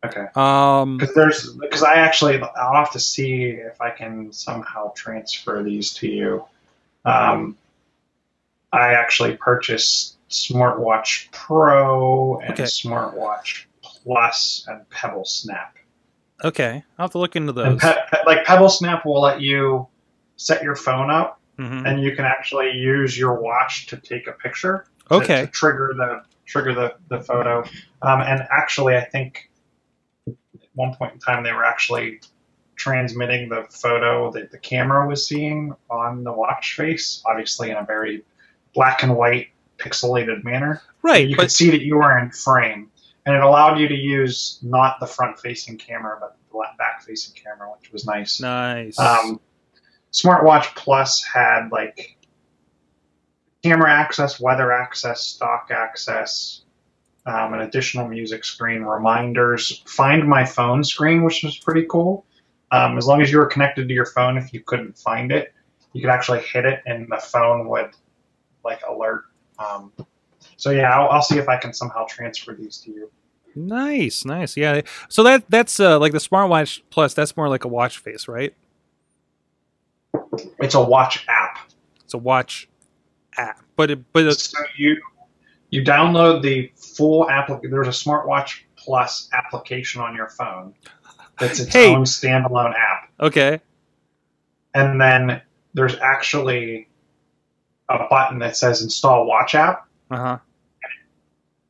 Okay. Um, Because there's because I actually I'll have to see if I can somehow transfer these to you. Um, I actually purchased smartwatch Pro and Okay. smartwatch Plus and Pebble Snap. okay, I'll have to look into those. pe- pe- like Pebble Snap will let you set your phone up, Mhm. and you can actually use your watch to take a picture. to- Okay. To trigger the trigger the the photo. Um, and actually, I think one point in time they were actually transmitting the photo that the camera was seeing on the watch face, obviously in a very black and white pixelated manner. Right, You could see that you were in frame, and it allowed you to use not the front-facing camera, but the back-facing camera, which was nice. nice. Um, Smartwatch Plus had like camera access, weather access, stock access, um, an additional music screen, reminders, find my phone screen, which was pretty cool. Um, as long as you were connected to your phone, if you couldn't find it, you could actually hit it, and the phone would like alert. Um, so yeah, I'll, I'll see if I can somehow transfer these to you. nice, nice. Yeah. So that that's uh, like the smartwatch plus. That's more like a watch face, right? It's a watch app. It's a watch app, but it, but it's, So you you download the full application. There's a smartwatch plus application on your phone. That's its Hey. own standalone app, okay. and then there's actually a button that says install watch app. Uh huh.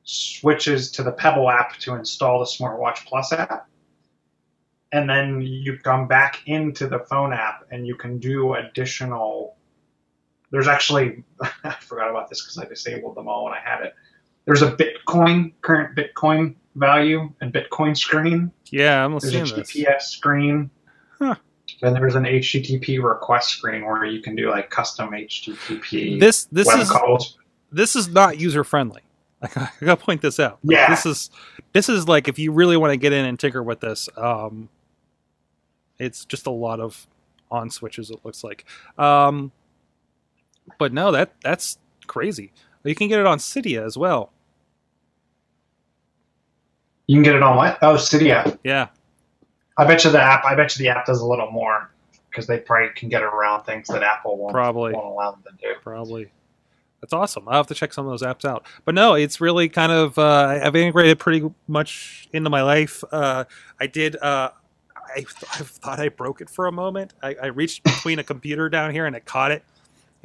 Switches to the Pebble app to install the smartwatch plus app, and then you come back into the phone app and you can do additional. There's actually I forgot about this because I disabled them all when I had it. There's a Bitcoin current Bitcoin value and Bitcoin screen. Yeah, I'm There's seeing a this. GPS screen. Huh. And there's an HTTP request screen where you can do like custom HTTP This this web is calls. this is not user friendly. I gotta point this out. Like, Yeah. This is this is like if you really want to get in and tinker with this, um, it's just a lot of on switches. It looks like, um, but no, that that's crazy. You can get it on Cydia as well. You can get it on what? Oh, Cydia. Yeah, I bet you the app. I bet you the app does a little more because they probably can get around things that Apple won't, Probably. won't allow them to do. probably. That's awesome. I'll have to check some of those apps out. But no, it's really kind of uh, I've integrated pretty much into my life. Uh, I did. Uh, I, I thought I broke it for a moment. I, I reached between a computer down here and it caught it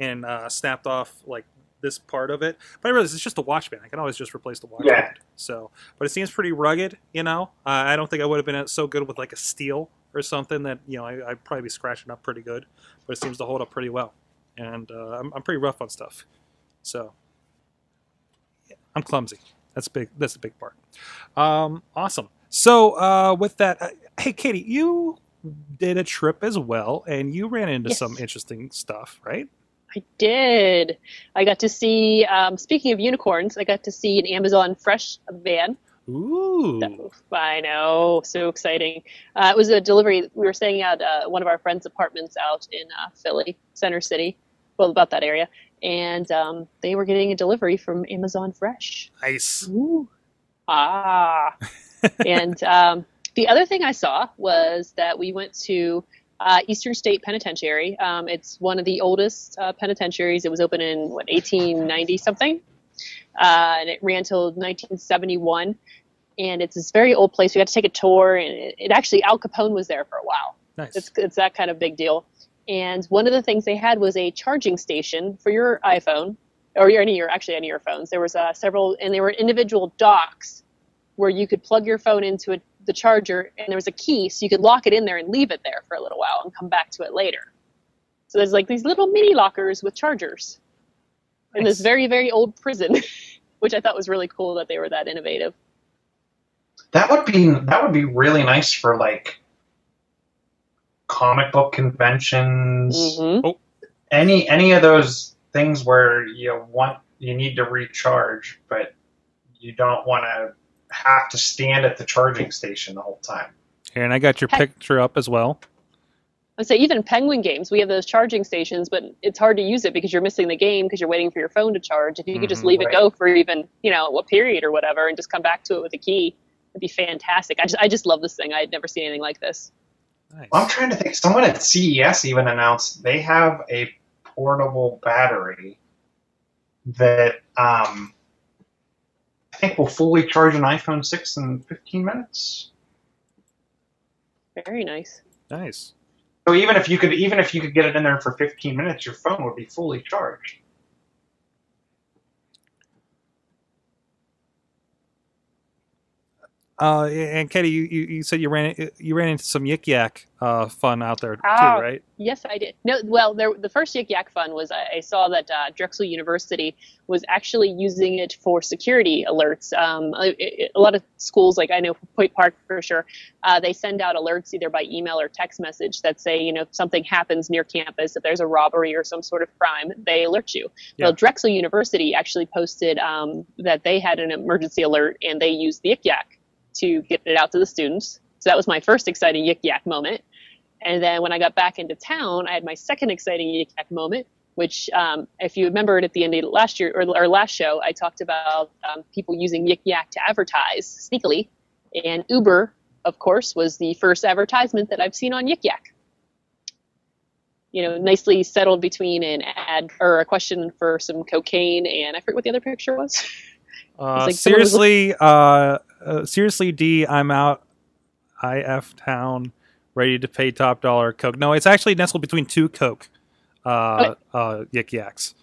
and uh, snapped off like this part of it. But I realized it's just a watch band. I can always just replace the watch Yeah. band. So, but it seems pretty rugged. You know, uh, I don't think I would have been so good with like a steel or something that you know I, I'd probably be scratching up pretty good. But it seems to hold up pretty well, and uh, I'm, I'm pretty rough on stuff. So, yeah, I'm clumsy. That's big. That's the big part. Um, awesome. So, uh, with that, uh, hey, Katie, you did a trip as well, and you ran into Yes. some interesting stuff, right? I did. I got to see. Um, speaking of unicorns, I got to see an Amazon Fresh van. Ooh. I know, so exciting. Uh, it was a delivery. We were staying at uh, one of our friends' apartments out in uh, Philly, Center City, well, about that area, and um, they were getting a delivery from Amazon Fresh. Nice. Ooh. Ah. and um, the other thing I saw was that we went to uh, Eastern State Penitentiary. Um, it's one of the oldest uh, penitentiaries. It was open in what 1890 something, uh, and it ran till 1971. And it's this very old place. We got to take a tour, and it, it actually Al Capone was there for a while. Nice. It's it's that kind of big deal. And one of the things they had was a charging station for your iPhone or your, any of your actually any of your phones. There was uh, several, and they were individual docks where you could plug your phone into a, the charger and there was a key so you could lock it in there and leave it there for a little while and come back to it later. So there's like these little mini lockers with chargers in this very, very old prison, which I thought was really cool that they were that innovative. That would be that would be really nice for like comic book conventions. hmm Any any of those things where you want you need to recharge, but you don't want to have to stand at the charging station the whole time. Here, and I got your Heck. picture up as well. I say even Penguin games, we have those charging stations, but it's hard to use it because you're missing the game because you're waiting for your phone to charge. If you could just Mhm, leave right. it go for even you know a period or whatever, and just come back to it with a key, it'd be fantastic. I just I just love this thing. I had never seen anything like this. Nice. I'm trying to think. Someone at CES even announced they have a portable battery that um, I think will fully charge an iPhone 6 in 15 minutes. Very nice. Nice. So even if you could, even if you could get it in there for 15 minutes, your phone would be fully charged. Uh, and Katie, you, you, you said you ran you ran into some yik yak uh, fun out there too, Ah. right? Yes, I did. No, well, there, the first Yik Yak Fun was I, I saw that uh, Drexel University was actually using it for security alerts. Um, a, a lot of schools, like I know Point Park for sure, uh, they send out alerts either by email or text message that say, you know, if something happens near campus, if there's a robbery or some sort of crime, they alert you. Yeah. Well, Drexel University actually posted um, that they had an emergency alert and they used the Yik Yak to get it out to the students. So that was my first exciting Yik Yak moment. And then when I got back into town, I had my second exciting Yik Yak moment, which, um, if you remembered at the end of last year or, our last show, I talked about um, people using Yik Yak to advertise sneakily. And Uber, of course, was the first advertisement that I've seen on Yik Yak. You know, nicely settled between an ad or a question for some cocaine, and I forget what the other picture was. Uh, like someone was seriously, uh, uh, seriously, D, I'm out. IF town, ready to pay top dollar Coke. No, it's actually nestled between two Coke, uh, uh, yik yaks,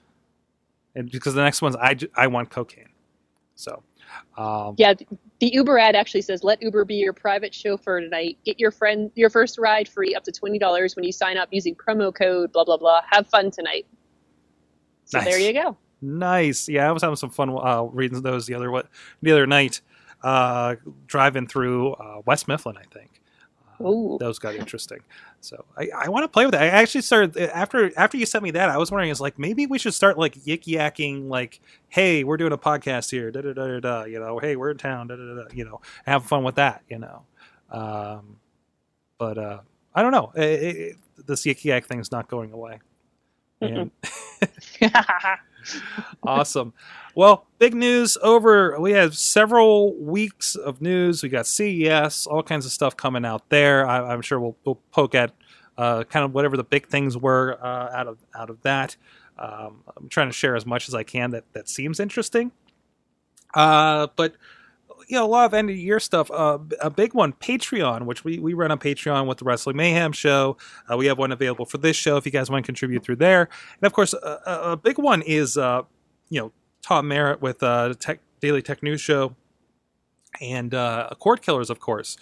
and because the next one's I, I want cocaine. So, um, Yeah, the Uber ad actually says, "Let Uber be your private chauffeur tonight. Get your friend your first ride free up to twenty dollars when you sign up using promo code blah blah blah. Have fun tonight." So Nice. there you go. Nice. Yeah, I was having some fun uh, reading those the other what the other night, uh, driving through uh, West Mifflin. I think uh, Ooh. those got interesting. So I, I want to play with it. I actually started after after you sent me that. I was wondering, is like maybe we should start like yik yakking, like, hey, we're doing a podcast here, da da da da da. You know, hey, we're in town, da da da. You know, have fun with that. You know, um, but uh, I don't know. It, it, it, this yik yak thing's not going away. And awesome. Well, big news over. We have several weeks of news. We got CES, all kinds of stuff coming out there. I, I'm sure we'll, we'll poke at uh, kind of whatever the big things were uh, out of out of that. Um, I'm trying to share as much as I can that that seems interesting. Uh, but you know, a lot of end of year stuff. Uh, a big one, Patreon, which we, we run on Patreon with the Wrestling Mayhem show. Uh, we have one available for this show if you guys want to contribute through there. And of course, a, a a big one is uh, you know Tom Merritt with uh, the Tech, Daily Tech News Show and uh, Cord Killers, of course.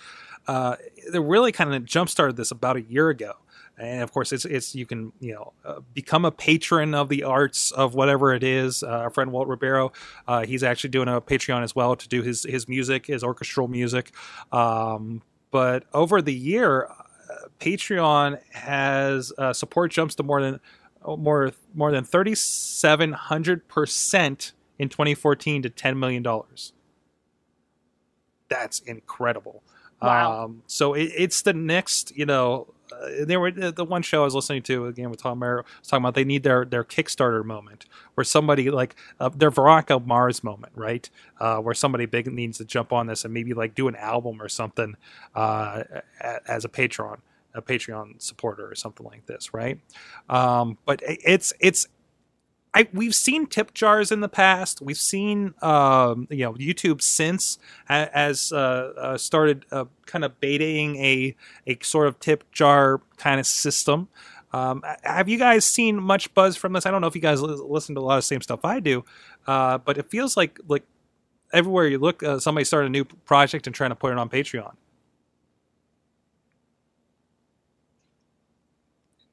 Uh, they really kind of jump started this about a year ago. And of course, it's it's you can you know uh, become a patron of the arts of whatever it is. Uh, our friend Walt Ribeiro, uh, he's actually doing a Patreon as well to do his his music, his orchestral music. Um, but over the year, uh, Patreon has uh, support jumps to more than more more than thirty seven hundred percent in 2014 to 10 million dollars. That's incredible. Wow. Um, so it, it's the next, you know, uh, there were the one show I was listening to again with Tom Merritt was talking about they need their their Kickstarter moment where somebody like uh, their Veronica Mars moment, right? Uh, where somebody big needs to jump on this and maybe like do an album or something uh, a- as a patron, a Patreon supporter or something like this, right? Um, but it's it's I, we've seen tip jars in the past. We've seen, um, you know, YouTube since has uh, uh, started uh, kind of baiting a a sort of tip jar kind of system. Um, have you guys seen much buzz from this? I don't know if you guys li- listen to a lot of the same stuff I do, uh, but it feels like like everywhere you look, uh, somebody started a new project and trying to put it on Patreon.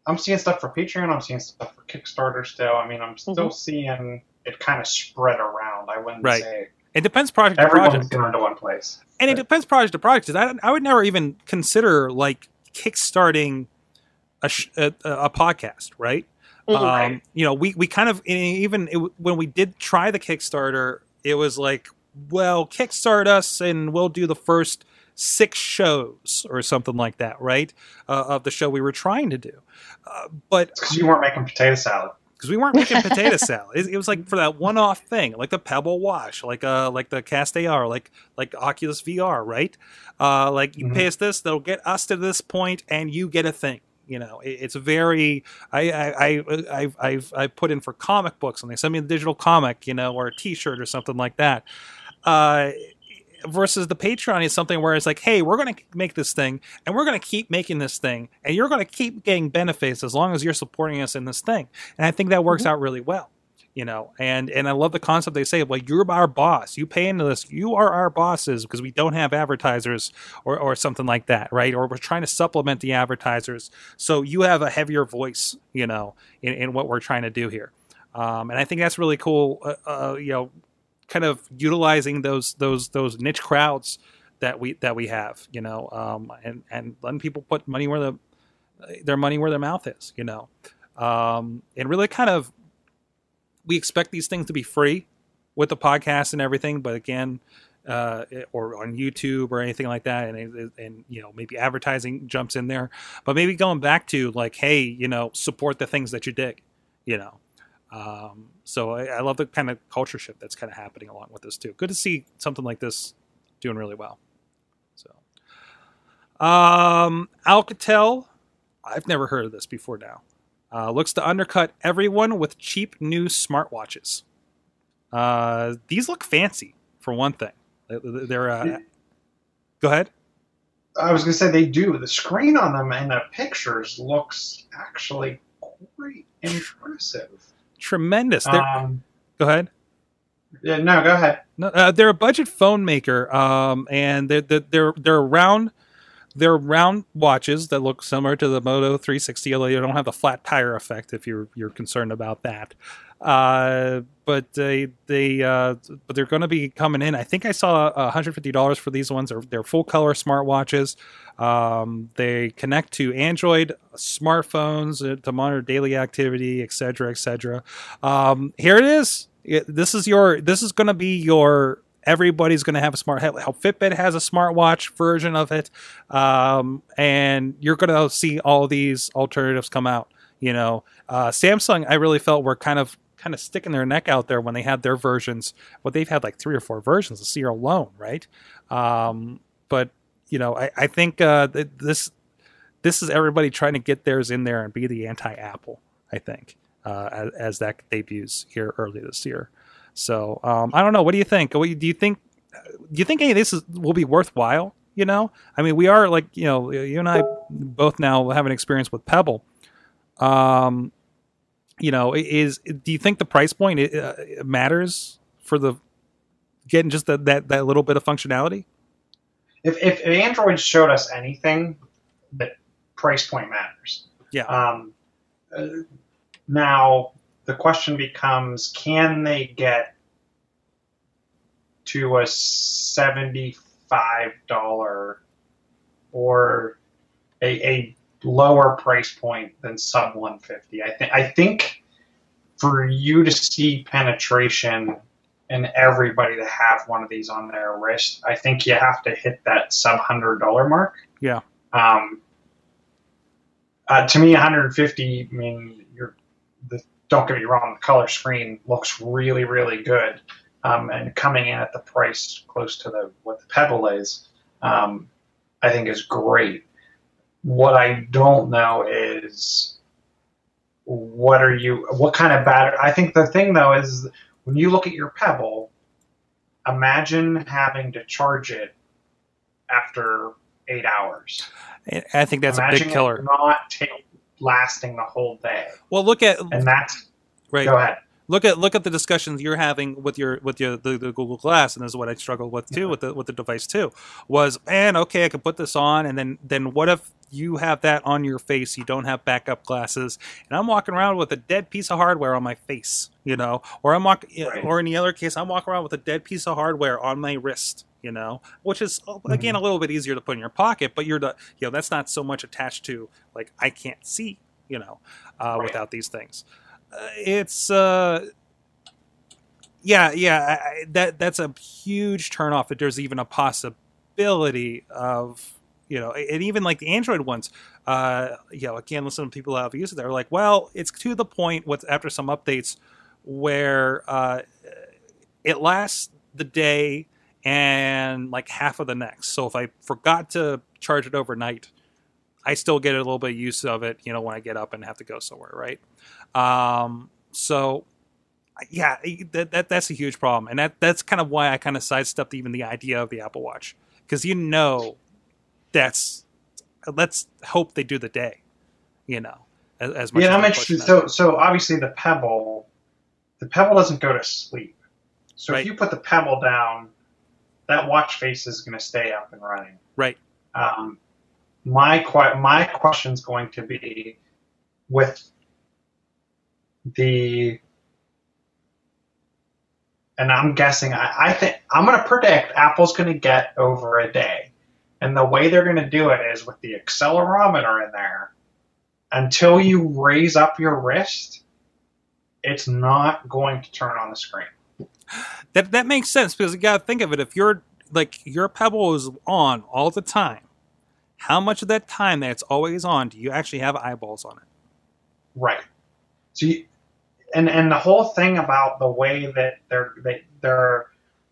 I'm seeing stuff for Patreon. I'm seeing stuff for Kickstarter still. I mean, I'm still Mhm. seeing it kind of spread around. I wouldn't Right. say It depends project to everyone's project, going to one place. and it depends project to project. I, I would never even consider like kickstarting a sh- a, a podcast, right? Mhm. Um, Right. you know, we we kind of even it, when we did try the Kickstarter, it was like, well, kickstart us and we'll do the first six shows or something like that, right? Uh, of the show we were trying to do, uh, but because you weren't making potato salad. because we weren't making potato salad. It, it was like for that one-off thing, like the Pebble Watch, like uh, like the Cast AR, like like Oculus VR, right? Uh, like you Mhm. pay us this, they'll get us to this point, and you get a thing. You know, it's very. I I I I've, I've I put in for comic books, and they send me a digital comic, you know, or a T-shirt or something like that. Uh, versus the Patreon is something where it's like, hey, we're going to make this thing, and we're going to keep making this thing, and you're going to keep getting benefits as long as you're supporting us in this thing. And I think that works out really well. You know, and and I love the concept they say, well, you're our boss. You pay into this. You are our bosses because we don't have advertisers or, or something like that, right? Or we're trying to supplement the advertisers, so you have a heavier voice, you know, in, in what we're trying to do here. Um, and I think that's really cool. Uh, uh, you know, kind of utilizing those those those niche crowds that we that we have, you know, um, and and letting people put money where the their money where their mouth is, you know, um, and really kind of we expect these things to be free with the podcast and everything, but again, uh, or on YouTube or anything like that, and and you know maybe advertising jumps in there, but maybe going back to like, hey, you know, support the things that you dig, you know. Um, so I, I love the kind of culture shift that's kind of happening along with this too. Good to see something like this doing really well. So, um, Alcatel, I've never heard of this before now. Uh, looks to undercut everyone with cheap new smartwatches. Uh, these look fancy for one thing. They- They're uh, go ahead. I was going to say they do. The screen on them and the pictures looks actually quite impressive. Tremendous. Um, go ahead. yeah, no, go ahead. No, uh, they're a budget phone maker, um, and they're they're they're, they're round. They're round watches that look similar to the Moto 360, although you don't have the flat tire effect if you're you're concerned about that. Uh, but they they uh, but they're going to be coming in. I think I saw 150 dollars for these ones. They're, they're full color smartwatches. Um, they connect to Android smartphones uh, to monitor daily activity, etc., etc. Um, here it is. This is your. This is going to be your. Everybody's going to have a smart. How Fitbit has a smartwatch version of it, um, and you're going to see all these alternatives come out. You know, uh, Samsung. I really felt were kind of kind of sticking their neck out there when they had their versions. Well, they've had like three or four versions this year alone, right? Um, but you know, I, I think uh, th- this this is everybody trying to get theirs in there and be the anti-Apple. I think uh, as, as that debuts here early this year. So um, I don't know. What do you think? Do you think? Do you think any of this is, will be worthwhile? You know, I mean, we are like you know, you and I both now have an experience with Pebble. Um, you know, is do you think the price point uh, matters for the getting just that that that little bit of functionality? If, if Android showed us anything, that price point matters. Yeah. Um, uh, now the question becomes: Can they get to a seventy-five dollar or a, a lower price point than sub one fifty? I think. I think for you to see penetration and everybody to have one of these on their wrist, I think you have to hit that sub hundred dollar mark. Yeah. Um, uh, to me, 150. I mean, you're the. Don't get me wrong. The color screen looks really, really good, um, and coming in at the price close to the what the Pebble is, um, I think is great. What I don't know is what are you? What kind of battery? I think the thing though is when you look at your Pebble, imagine having to charge it after eight hours. I- think that's imagine a big killer. Not take, lasting the whole day, Well, look at and that's right. go ahead. Look at look at the discussions you're having with your with your the, the Google Glass, and this is what I struggled with too with the with the device too. Was man, okay, I can put this on, and then then what if you have that on your face? You don't have backup glasses, and I'm walking around with a dead piece of hardware on my face, you know, or I'm walking, Right. or in the other case, I'm walking around with a dead piece of hardware on my wrist. You know, which is uh, again a little bit easier to put in your pocket, but you're the you know that's not so much attached to like I can't see, you know, uh, Right. without these things. Uh, it's uh, yeah, yeah. I, I- that that's a huge turnoff. That there's even a possibility of you know, and even like the Android ones. Uh, you know, again, listen to people that have used it. They're like, well, it's to the point with after some updates where uh, it lasts the day and like half of the next. So if I forgot to charge it overnight, I still get a little bit of use of it, you know, when I get up and have to go somewhere, right? Um, so yeah, that, that that's a huge problem, and that that's kind of why I kind of sidestepped even the idea of the Apple Watch because you know that's let's hope they do the day, you know, as, as much. Yeah, I'm interested. So, so obviously the pebble, the pebble doesn't go to sleep. So Right. if you put the pebble down, that watch face is going to stay up and running. right, Um, my que- my question's going to be with the, and I'm guessing. I, I think I'm going to predict Apple's going to get over a day, and the way they're going to do it is with the accelerometer in there. Until you raise up your wrist, it's not going to turn on the screen. That that makes sense because you got to think of it. If you're like your Pebble is on all the time, how much of that time that it's always on do you actually have eyeballs on it? Right. So, you, and and the whole thing about the way that they're they they're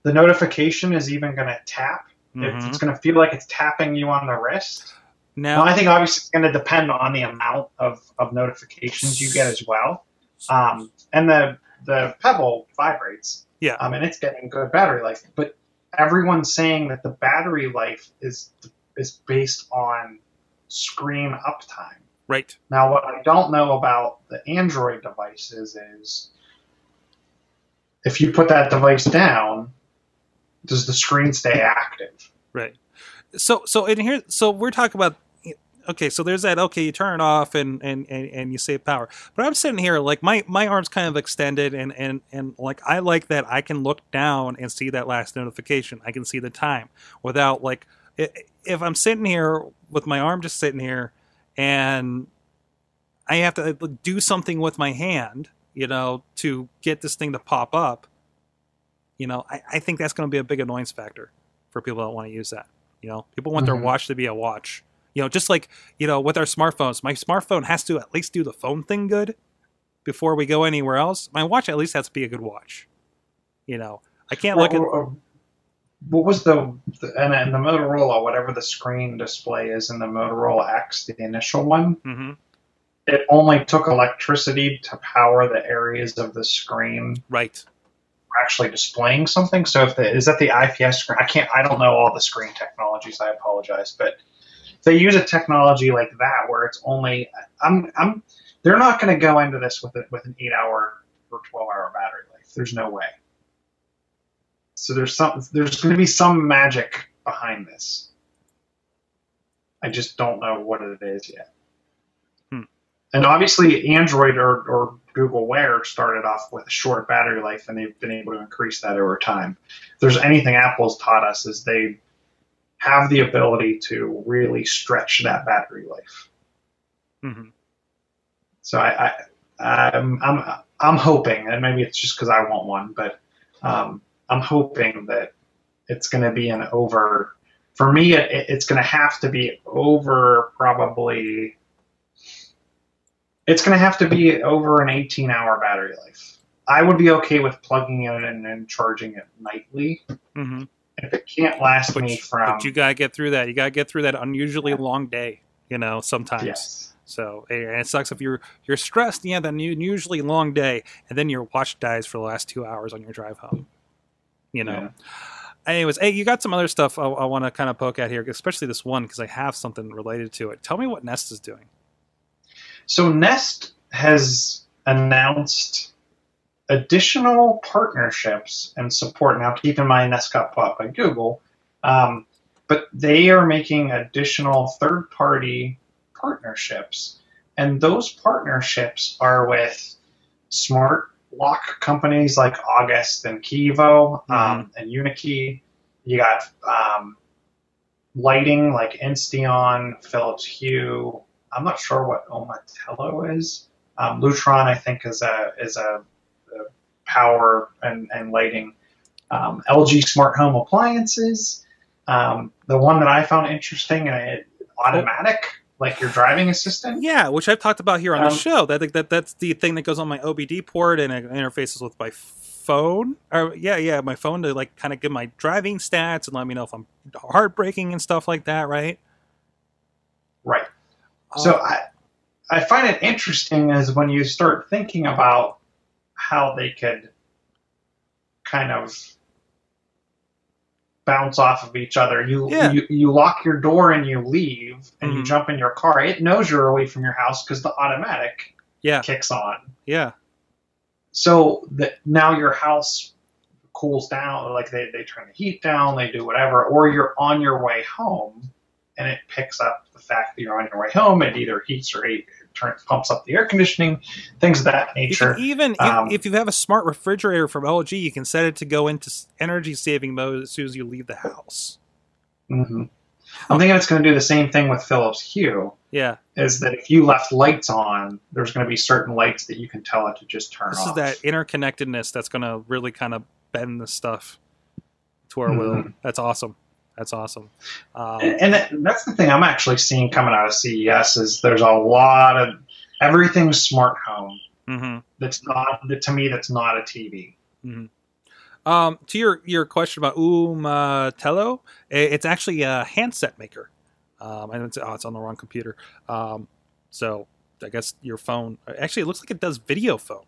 the notification is even going to tap. It's, Mhm. it's going to feel like it's tapping you on the wrist. Now, Now, I think obviously it's going to depend on the amount of, of notifications you get as well. Um, and the the Pebble vibrates. Yeah. Um, and it's getting good battery life, but everyone's saying that the battery life is is based on screen uptime. right, Now, what I don't know about the Android devices is if you put that device down, does the screen stay active? right. So so in here, so we're talking about. Okay, so there's that. Okay, you turn it off and, and, and, and you save power. But I'm sitting here like my, my arms kind of extended and, and, and like I like that I can look down and see that last notification. I can see the time without like if I'm sitting here with my arm just sitting here and I have to do something with my hand, you know, to get this thing to pop up. You know, I, I think that's going to be a big annoyance factor for people that want to use that. You know, people want their Mhm. watch to be a watch. You know, just like you know, with our smartphones, my smartphone has to at least do the phone thing good before we go anywhere else. My watch at least has to be a good watch. You know, I can't look at. Or- or- what was the, the and, and the Motorola, whatever the screen display is in the Motorola X, the initial one, Mhm, it only took electricity to power the areas of the screen right. actually displaying something. So if the is that the IPS screen? I can't. I don't know all the screen technologies. I apologize, but they use a technology like that where it's only. I'm. I'm. They're not going to go into this with a, with an eight hour or twelve hour battery life. There's no way. So there's some. There's going to be some magic behind this. I just don't know what it is yet. Hmm. And obviously, Android or, or Google Wear started off with a short battery life, and they've been able to increase that over time. If there's anything Apple's taught us, is they have the ability to really stretch that battery life. hmm So I, I I'm, I'm I'm hoping, and maybe it's just because I want one, but um, I'm hoping that it's going to be an over. For me, it, it's going to have to be over probably. It's going to have to be over an 18 hour battery life. I would be okay with plugging it in and charging it nightly. hmm If it can't last But, me you- from but you gotta get through that. You gotta get through that unusually long day. You know, sometimes. yes, So and it sucks if you're you're stressed. Yeah, that unusually long day, and then your watch dies for the last two hours on your drive home. You know. Yeah. Anyways, hey, you got some other stuff I, I want to kind of poke at here, especially this one because I have something related to it. Tell me what Nest is doing. So Nest has announced additional partnerships and support. Now, keep in mind that's got bought by Google, um, but they are making additional third party partnerships. And those partnerships are with smart lock companies like August and Kevo um, and Unikey. You got um, lighting like Insteon, Philips Hue. I'm not sure what Omatello is. Um, Lutron, I think, is a is a power and, and lighting. Um, LG smart home appliances. Um, the one that I found interesting, it, automatic, like your driving assistant. Yeah, which I've talked about here on the Um, show. That, that that's the thing that goes on my OBD port and it interfaces with my phone. Or yeah, yeah, my phone to like kind of give my driving stats and let me know if I'm heartbreaking and stuff like that. Right. Right. So Uh, I, I find it interesting as when you start thinking about how they could kind of bounce off of each other. You Yeah. you, you lock your door and you leave and you Mhm. jump in your car. It knows you're away from your house because the automatic yeah, kicks on. yeah, So that now your house cools down, like they, they turn the heat down, they do whatever, or you're on your way home and it picks up the fact that you're on your way home. It either heats or it turns, pumps up the air conditioning, things of that nature. even Um, if, if you have a smart refrigerator from LG, you can set it to go into energy saving mode as soon as you leave the house. hmm I'm thinking it's going to do the same thing with Philips Hue. Yeah, Is that if you left lights on, there's going to be certain lights that you can tell it to just turn this off. is that interconnectedness that's going to really kind of bend the stuff to our will. Mhm. That's awesome. That's awesome. Um, And, and that's the thing I'm actually seeing coming out of CES is there's a lot of everything's smart home. mhm. That's not that to me. That's not a TV. Um, to your your question about Ooma Telo, it's actually a handset maker, um, and it's, oh, it's on the wrong computer. Um, so I guess your phone actually it looks like it does video phone.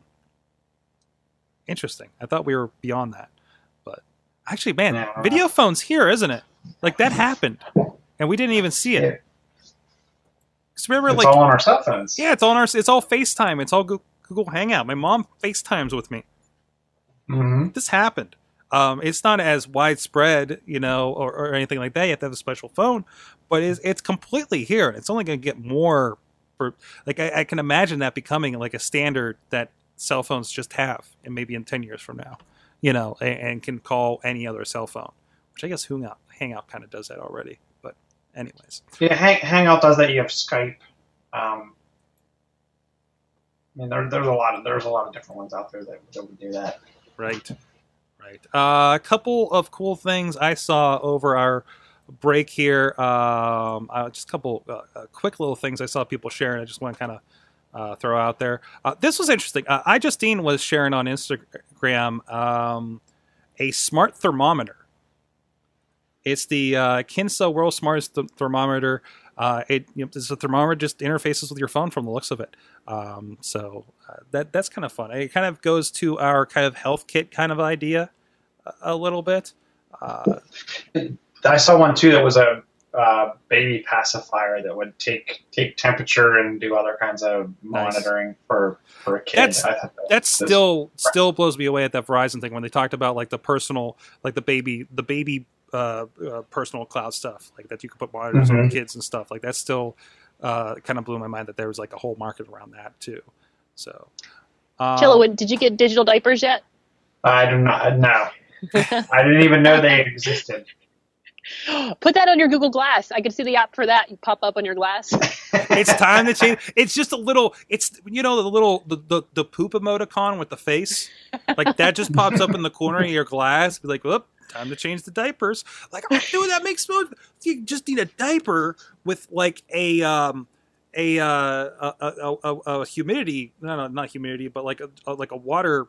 Interesting. I thought we were beyond that, but actually, man, Yeah. video phone's here, isn't it? Like that happened, and we didn't even see it. Because remember, It's like all on our cell phones. yeah, it's all on our it's all FaceTime. It's all Google Hangout. My mom FaceTimes with me hmm this happened. Um, it's not as widespread, you know, or, or anything like that. You have to have a special phone, but it's, it's completely here. It's only going to get more. For like, I, I can imagine that becoming like a standard that cell phones just have, and maybe in ten years from now, you know, and, and can call any other cell phone. Which I guess Hangout Hangout kind of does that already. But anyways, Yeah, Hang, Hangout does that. You have Skype. Um, I mean, there, there's a lot of there's a lot of different ones out there that, that would do that. Right. Right. Uh, a couple of cool things I saw over our break here. Um, uh, just a couple uh, uh, quick little things I saw people sharing. I just want to kind of uh, throw out there. Uh, this was interesting. Uh, I Justine was sharing on Instagram um, a smart thermometer. It's the uh, Kinsa World Smartest Th- Thermometer. Uh, it you know, it's a thermometer just interfaces with your phone from the looks of it. Um, so uh, that that's kind of fun. It kind of goes to our kind of health kit kind of idea a, a little bit. Uh, I saw one too that was a uh, baby pacifier that would take take temperature and do other kinds of Nice. monitoring for for a kid. That's- that that's- still still blows me away at that Verizon thing when they talked about like the personal, like the baby, the baby uh, uh, personal cloud stuff, like that you could put monitors on Mhm. kids and stuff. Like that still uh, kind of blew my mind that there was like a whole market around that too. So, um, Chilla, did you get digital diapers yet? I do not know. I didn't even know they existed. Put that on your Google Glass. I can see the app for that you pop up on your glass. it's time to change. It's just a little. It's you know the little the, the the poop emoticon with the face, like that just pops up in the corner of your glass. Be like, whoop, time to change the diapers. Like, oh, dude, that makes no. You just need a diaper with like a um a uh a a, a, a humidity no no not humidity but like a, a like a water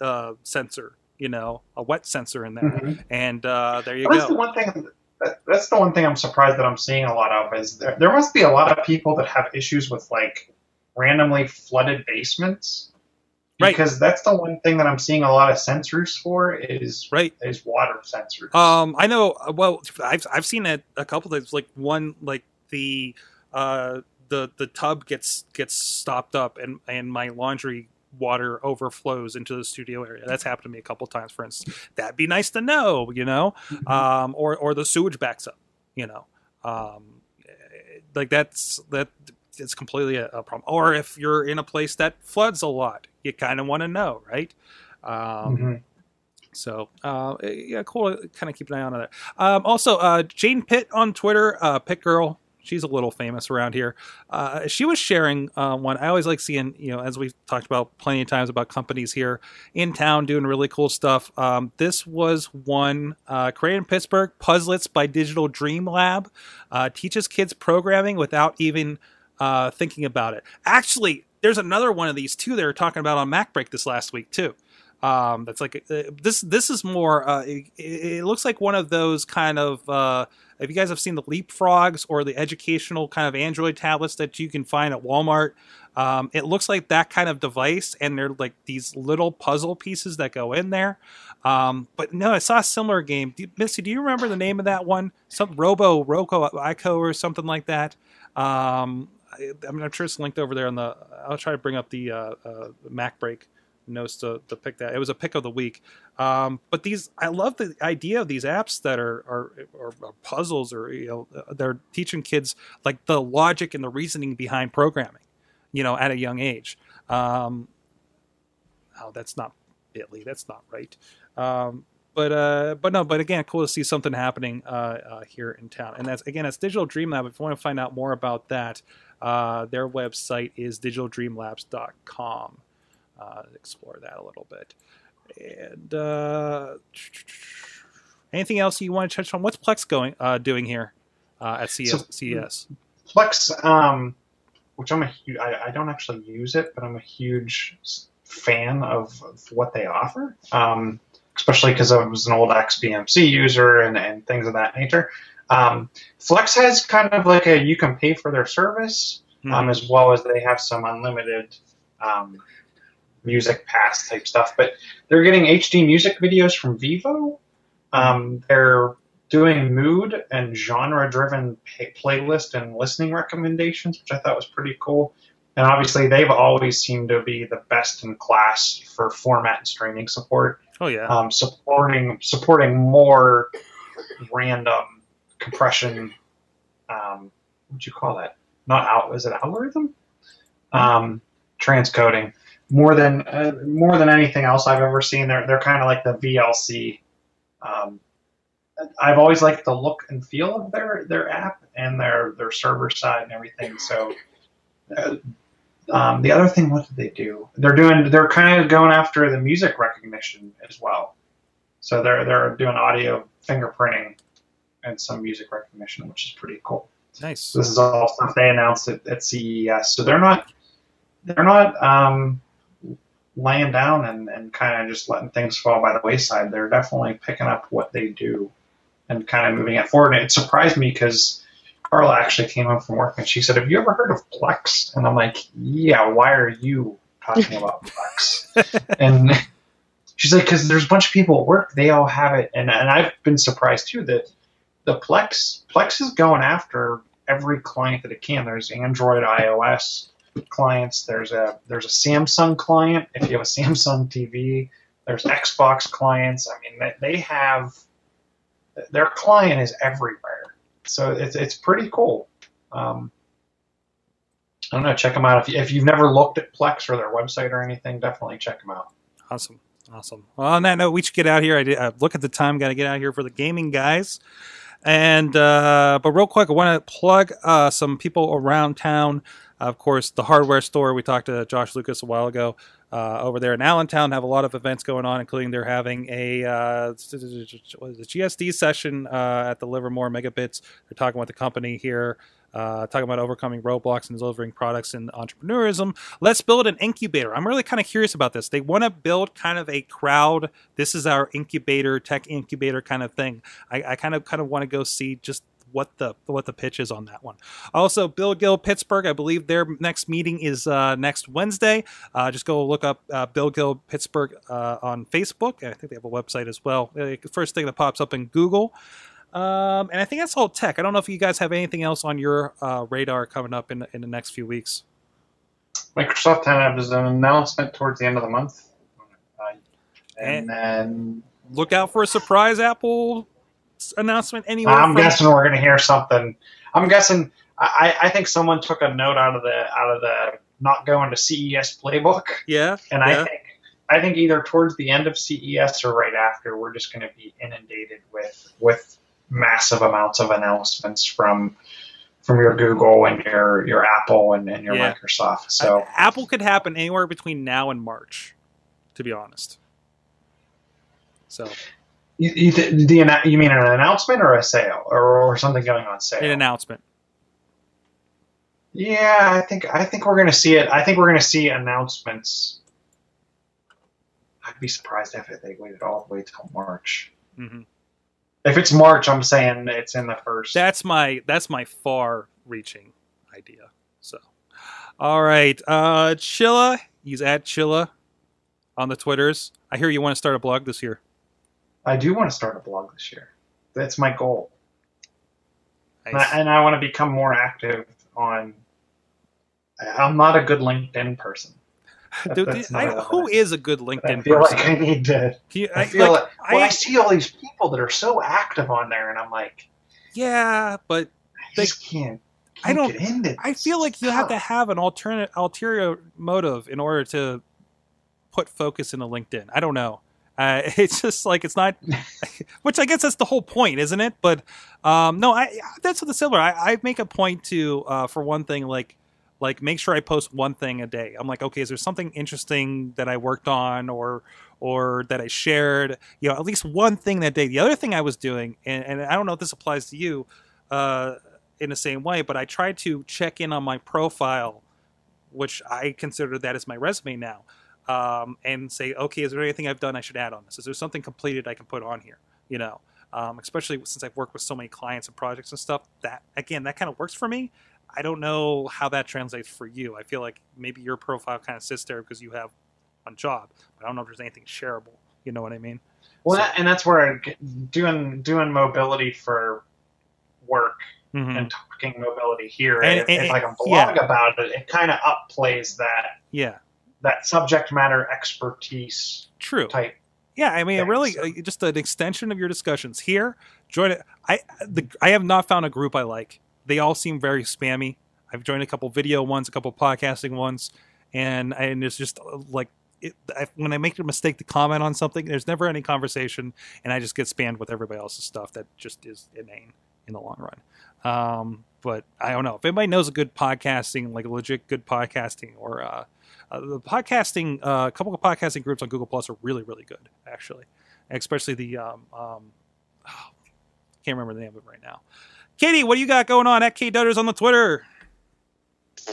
uh sensor you know a wet sensor in there Mhm. and uh there you Well, that's the one thing. That, that's the one thing I'm surprised that I'm seeing a lot of is there, there must be a lot of people that have issues with like randomly flooded basements. Right. Because that's the one thing that I'm seeing a lot of sensors for is right is water sensors. Um, I know. uh, Well, I've I've seen it a couple times. Like one, like the uh the the tub gets gets stopped up, and and my laundry water overflows into the studio area. That's happened to me a couple times, for instance. That'd be nice to know, you know, um, or or the sewage backs up, you know, um, like that's that it's completely a, a problem. Or if you're in a place that floods a lot, you kind of want to know, right? Um, Mhm. so uh, yeah, cool. Kind of keep an eye on that. Um, also, uh, Jane Pitt on Twitter, uh, Pitt Girl. She's a little famous around here. Uh, she was sharing uh, one. I always like seeing, you know, as we've talked about plenty of times about companies here in town doing really cool stuff. Um, this was one uh, created in Pittsburgh. Puzzlets by Digital Dream Lab uh, teaches kids programming without even uh, thinking about it. Actually, there's another one of these too. They were talking about on MacBreak this last week too. Um, that's like uh, this. This is more. Uh, it, it looks like one of those kind of. Uh, if you guys have seen the Leapfrogs or the educational kind of Android tablets that you can find at Walmart, um, it looks like that kind of device, and they're like these little puzzle pieces that go in there. Um, but no, I saw a similar game. Do do you remember the name of that one? Some Robo Roco Ico or something like that. Um, I, mean, I'm sure it's linked over there on the. I'll try to bring up the uh, uh, MacBreak notes to, to pick that. It was a pick of the week. Um, but these, I love the idea of these apps that are are, are, are puzzles or you know they're teaching kids like the logic and the reasoning behind programming. You know, at a young age. Um, oh, that's not Bitly. That's not right. Um, but uh, but no, but again, cool to see something happening uh, uh, here in town. And that's again, that's Digital Dream Lab. If you want to find out more about that, uh, their website is digitaldreamlabs.com. Uh, explore that a little bit. And uh, anything else you want to touch on? What's Plex going uh, doing here uh, at CS? So- CES? Plex, um, which I'm a hu- I, I don't actually use it, but I'm a huge fan of, of what they offer. Um, especially because I was an old XBMC user and, and things of that nature. Um, Plex has kind of like a you can pay for their service, um, as well as they have some unlimited um, music pass type stuff. But they're getting HD music videos from Vevo. Um, they're doing mood and genre driven pay- playlist and listening recommendations, which I thought was pretty cool. And obviously, they've always seemed to be the best in class for format and streaming support Oh yeah. um, supporting supporting more random compression. Um, what'd you call that? Not out. Is it algorithm? Um, transcoding more than uh, more than anything else I've ever seen. They're they're kind of like the VLC. Um, I've always liked the look and feel of their their app and their their server side and everything. So. Uh, um, the other thing, what did they do? They're doing. They're kind of going after the music recognition as well. So they're they're doing audio fingerprinting and some music recognition, which is pretty cool. nice. So this is all stuff they announced at, at CES. So they're not they're not um, laying down and, and kind of just letting things fall by the wayside. They're definitely picking up what they do and kind of moving it forward. And it surprised me because Carla actually came home from work and she said, "Have you ever heard of Plex?" And I'm like, "Yeah. Why are you talking about Plex?" and she's like, "Because there's a bunch of people at work. They all have it." And and I've been surprised too that the Plex Plex is going after every client that it can. There's Android, iOS clients. There's a there's a Samsung client. If you have a Samsung TV, there's Xbox clients. I mean, they, have their client is everywhere. So it's it's pretty cool. Um, I don't know. Check them out if, you, if you've never looked at Plex or their website or anything. Definitely check them out. Awesome. Awesome. Well, on that note, we should get out here. I, did, I look at the time, got to get out here for the gaming guys. And, uh, but real quick, I want to plug uh, some people around town. Of course, the hardware store. We talked to Josh Lucas a while ago uh, over there in Allentown. Have a lot of events going on, including they're having a uh, GSD session uh, at the Livermore Megabits. They're talking with the company here, uh, talking about overcoming roadblocks and delivering products and entrepreneurism. Let's build an incubator. I'm really kind of curious about this. They want to build kind of a crowd. This is our incubator, tech incubator kind of thing. I, I kind of kind of want to go see just what the what the pitch is on that one. Also, Build Guild Pittsburgh. I believe their next meeting is uh, next Wednesday. Uh, just go look up uh, Build Guild Pittsburgh uh, on Facebook. I think they have a website as well. Uh, first thing that pops up in Google. Um, and I think that's all tech. I don't know if you guys have anything else on your uh, radar coming up in in the next few weeks. Microsoft has an announcement towards the end of the month, uh, and And- then Look out for a surprise Apple announcement anywhere. I'm from- guessing we're going to hear something. I'm guessing. I, I think someone took a note out of the out of the not going to CES playbook, Yeah, and yeah. I think I think either towards the end of CES or right after, we're just going to be inundated with with massive amounts of announcements from from your Google and your your Apple and, and your Yeah. Microsoft. So Apple could happen anywhere between now and March, to be honest. So you, you, the, the, you mean an announcement or a sale or, or something going on sale? an announcement. Yeah, I think I think we're going to see it. I think we're going to see announcements. I'd be surprised if they waited all the way till March. hmm If it's March, I'm saying it's in the first. That's my that's my far-reaching idea. So, all right, uh, Chilla, he's at Chilla on the Twitters. I hear you want to start a blog this year. I do want to start a blog this year. That's my goal, and I, and I want to become more active on. I'm not a good LinkedIn person. Dude, I- I- is a good LinkedIn? I feel person? like I need to. You- I, I, feel like, like, well, I, see all these people that are so active on there, and I'm like, yeah, but I just can't. I don't- I feel like you have to have an alternate ulterior motive in order to put focus into LinkedIn. I don't know. Uh, it's just like it's not, which I guess that's the whole point, isn't it? But um, no, I that's what the similar. I, I make a point to, uh, for one thing, like like make sure I post one thing a day. I'm like, okay, is there something interesting that I worked on or or that I shared? You know, at least one thing that day. The other thing I was doing, and, and I don't know if this applies to you uh, in the same way, but I tried to check in on my profile, which I consider that as my resume now, um, and say, okay, is there anything I've done I should add on this? Is there something completed I can put on here? You know, um, especially since I've worked with so many clients and projects and stuff. That again, that kind of works for me. I don't know how that translates for you. I feel like maybe your profile kind of sits there because you have one job, but I don't know if there's anything shareable. You know what I mean? Well, So- that, and that's where doing doing mobility for work Mhm. and talking mobility here. And- if, and- if I can yeah. blog about it, it kind of upplays that Yeah, that subject matter expertise true. type. Yeah, I mean, really, uh, just an extension of your discussions here. Join it. I the I have not found a group I like. They all seem very spammy. I've joined a couple video ones, a couple podcasting ones, and and it's just uh, like it, I, when I make a mistake to comment on something, there's never any conversation, and I just get spammed with everybody else's stuff that just is inane in the long run. Um, but I don't know if anybody knows a good podcasting, like legit good podcasting, or uh, uh, the podcasting, uh, a couple of podcasting groups on Google Plus are really, really good, actually. Especially the, um, um, oh, can't remember the name of it right now. Katie, what do you got going on at K Dutters on the Twitter?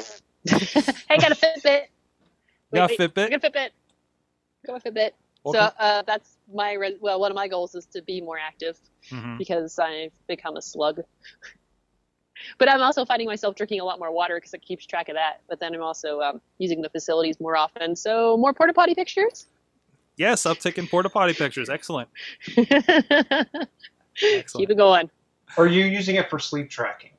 I got a Fitbit. Got a Fitbit? Got a Fitbit. Got a Fitbit. So uh, that's my re- well, one of my goals is to be more active Mhm. because I've become a slug. but I'm also finding myself drinking a lot more water because it keeps track of that. But then I'm also um, using the facilities more often, so more porta potty pictures. Yes, uptick in porta potty pictures. Excellent. Keep it going. Are you using it for sleep tracking?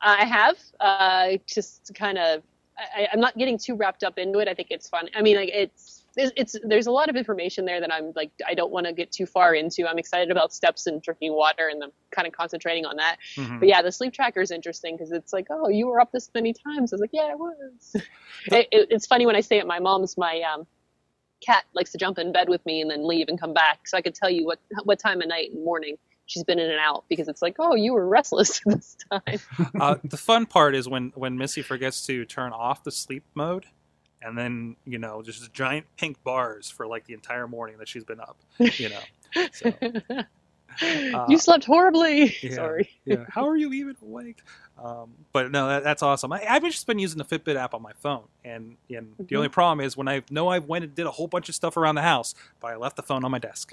I have uh, just kind of. I, I'm not getting too wrapped up into it. I think it's fun. I mean, like it's it's, it's there's a lot of information there that I'm like I don't want to get too far into. I'm excited about steps and drinking water, and I'm kind of concentrating on that. Mhm. But yeah, the sleep tracker is interesting because it's like, oh, you were up this many times. I was like, yeah, I was. it, it, it's funny when I stay at my mom's. My um, cat likes to jump in bed with me and then leave and come back, so I could tell you what what time of night and morning she's been in and out because it's like, oh, you were restless this time. uh, the fun part is when when Missy forgets to turn off the sleep mode, and then you know just giant pink bars for like the entire morning that she's been up. You know, so, you slept horribly. yeah. Sorry. yeah. How are you even awake? Um, but no, that, that's awesome. I, I've just been using the Fitbit app on my phone, and and the Mhm. only problem is when I know I went and did a whole bunch of stuff around the house, but I left the phone on my desk.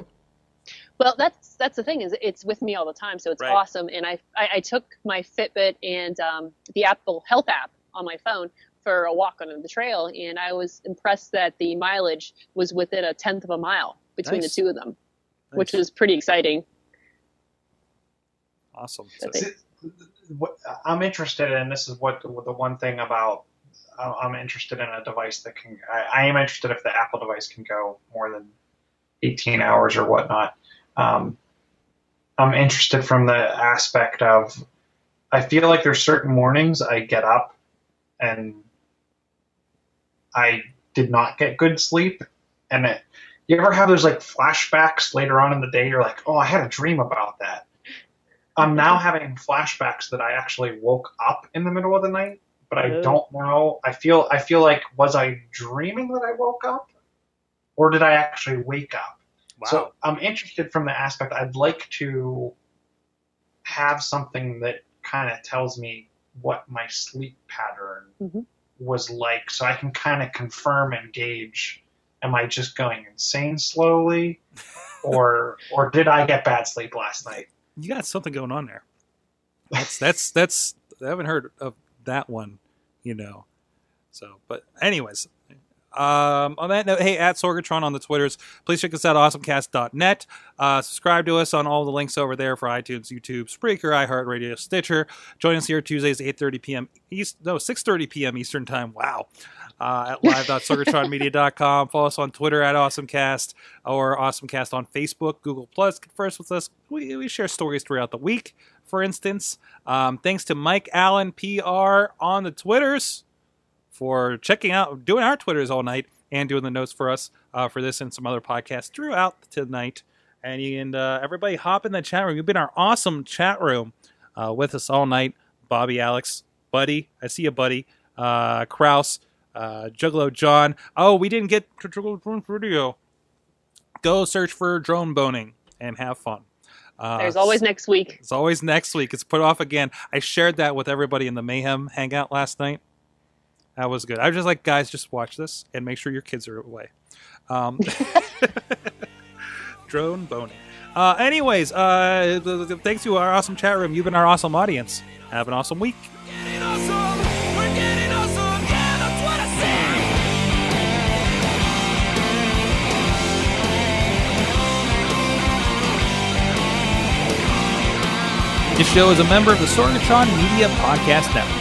Well, that's that's the thing is it's with me all the time, so it's Right. awesome. And I, I I took my Fitbit and um, the Apple Health app on my phone for a walk on the trail, and I was impressed that the mileage was within a tenth of a mile between Nice. the two of them, which Nice. was pretty exciting. awesome. So, what I'm interested in this is what the one thing about I- I'm interested in a device that can. I, I am interested if the Apple device can go more than 18 hours or whatnot. Um, I'm interested from the aspect of I feel like there's certain mornings I get up and I did not get good sleep, and it, you ever have those like flashbacks later on in the day? You're like, oh, I had a dream about that. I'm now having flashbacks that I actually woke up in the middle of the night, but I Oh. don't know. I feel I feel like was I dreaming that I woke up, or did I actually wake up? Wow. So I'm interested from the aspect I'd like to have something that kind of tells me what my sleep pattern Mhm. was like, so I can kind of confirm and gauge: am I just going insane slowly, or or did I get bad sleep last night? you got something going on there. That's that's that's I haven't heard of that one, you know. So, but anyways, um, on that note, hey, at Sorgatron on the Twitters, please check us out, awesomecast.net. Uh, subscribe to us on all the links over there for iTunes, YouTube, Spreaker, iHeartRadio, Stitcher. Join us here Tuesdays, 8.30 p.m. East, no, 6.30 p.m. Eastern Time. Wow. Uh, at live.sorgatronmedia.com. Follow us on Twitter at awesomecast or awesomecast on Facebook, Google Plus. Converse with us. We, we share stories throughout the week, for instance. Um, thanks to Mike Allen, PR, on the Twitters for checking out, doing our Twitters all night and doing the notes for us uh, for this and some other podcasts throughout tonight. And you can, uh, everybody hop in the chat room. You've been our awesome chat room uh, with us all night. Bobby, Alex, Buddy, I see you, Buddy, uh, Kraus, uh, Juggalo John. Oh, we didn't get to Juggalo Drone Video. Go search for drone boning and have fun. Uh, There's always next week. it's always next week. It's put off again. I shared that with everybody in the Mayhem hangout last night. That was good. I was just like, guys, just watch this and make sure your kids are away. Um, drone boning. Uh, anyways, uh, th- th- thanks to our awesome chat room. You've been our awesome audience. Have an awesome week. This show is a member of the Sorgatron Media Podcast Network.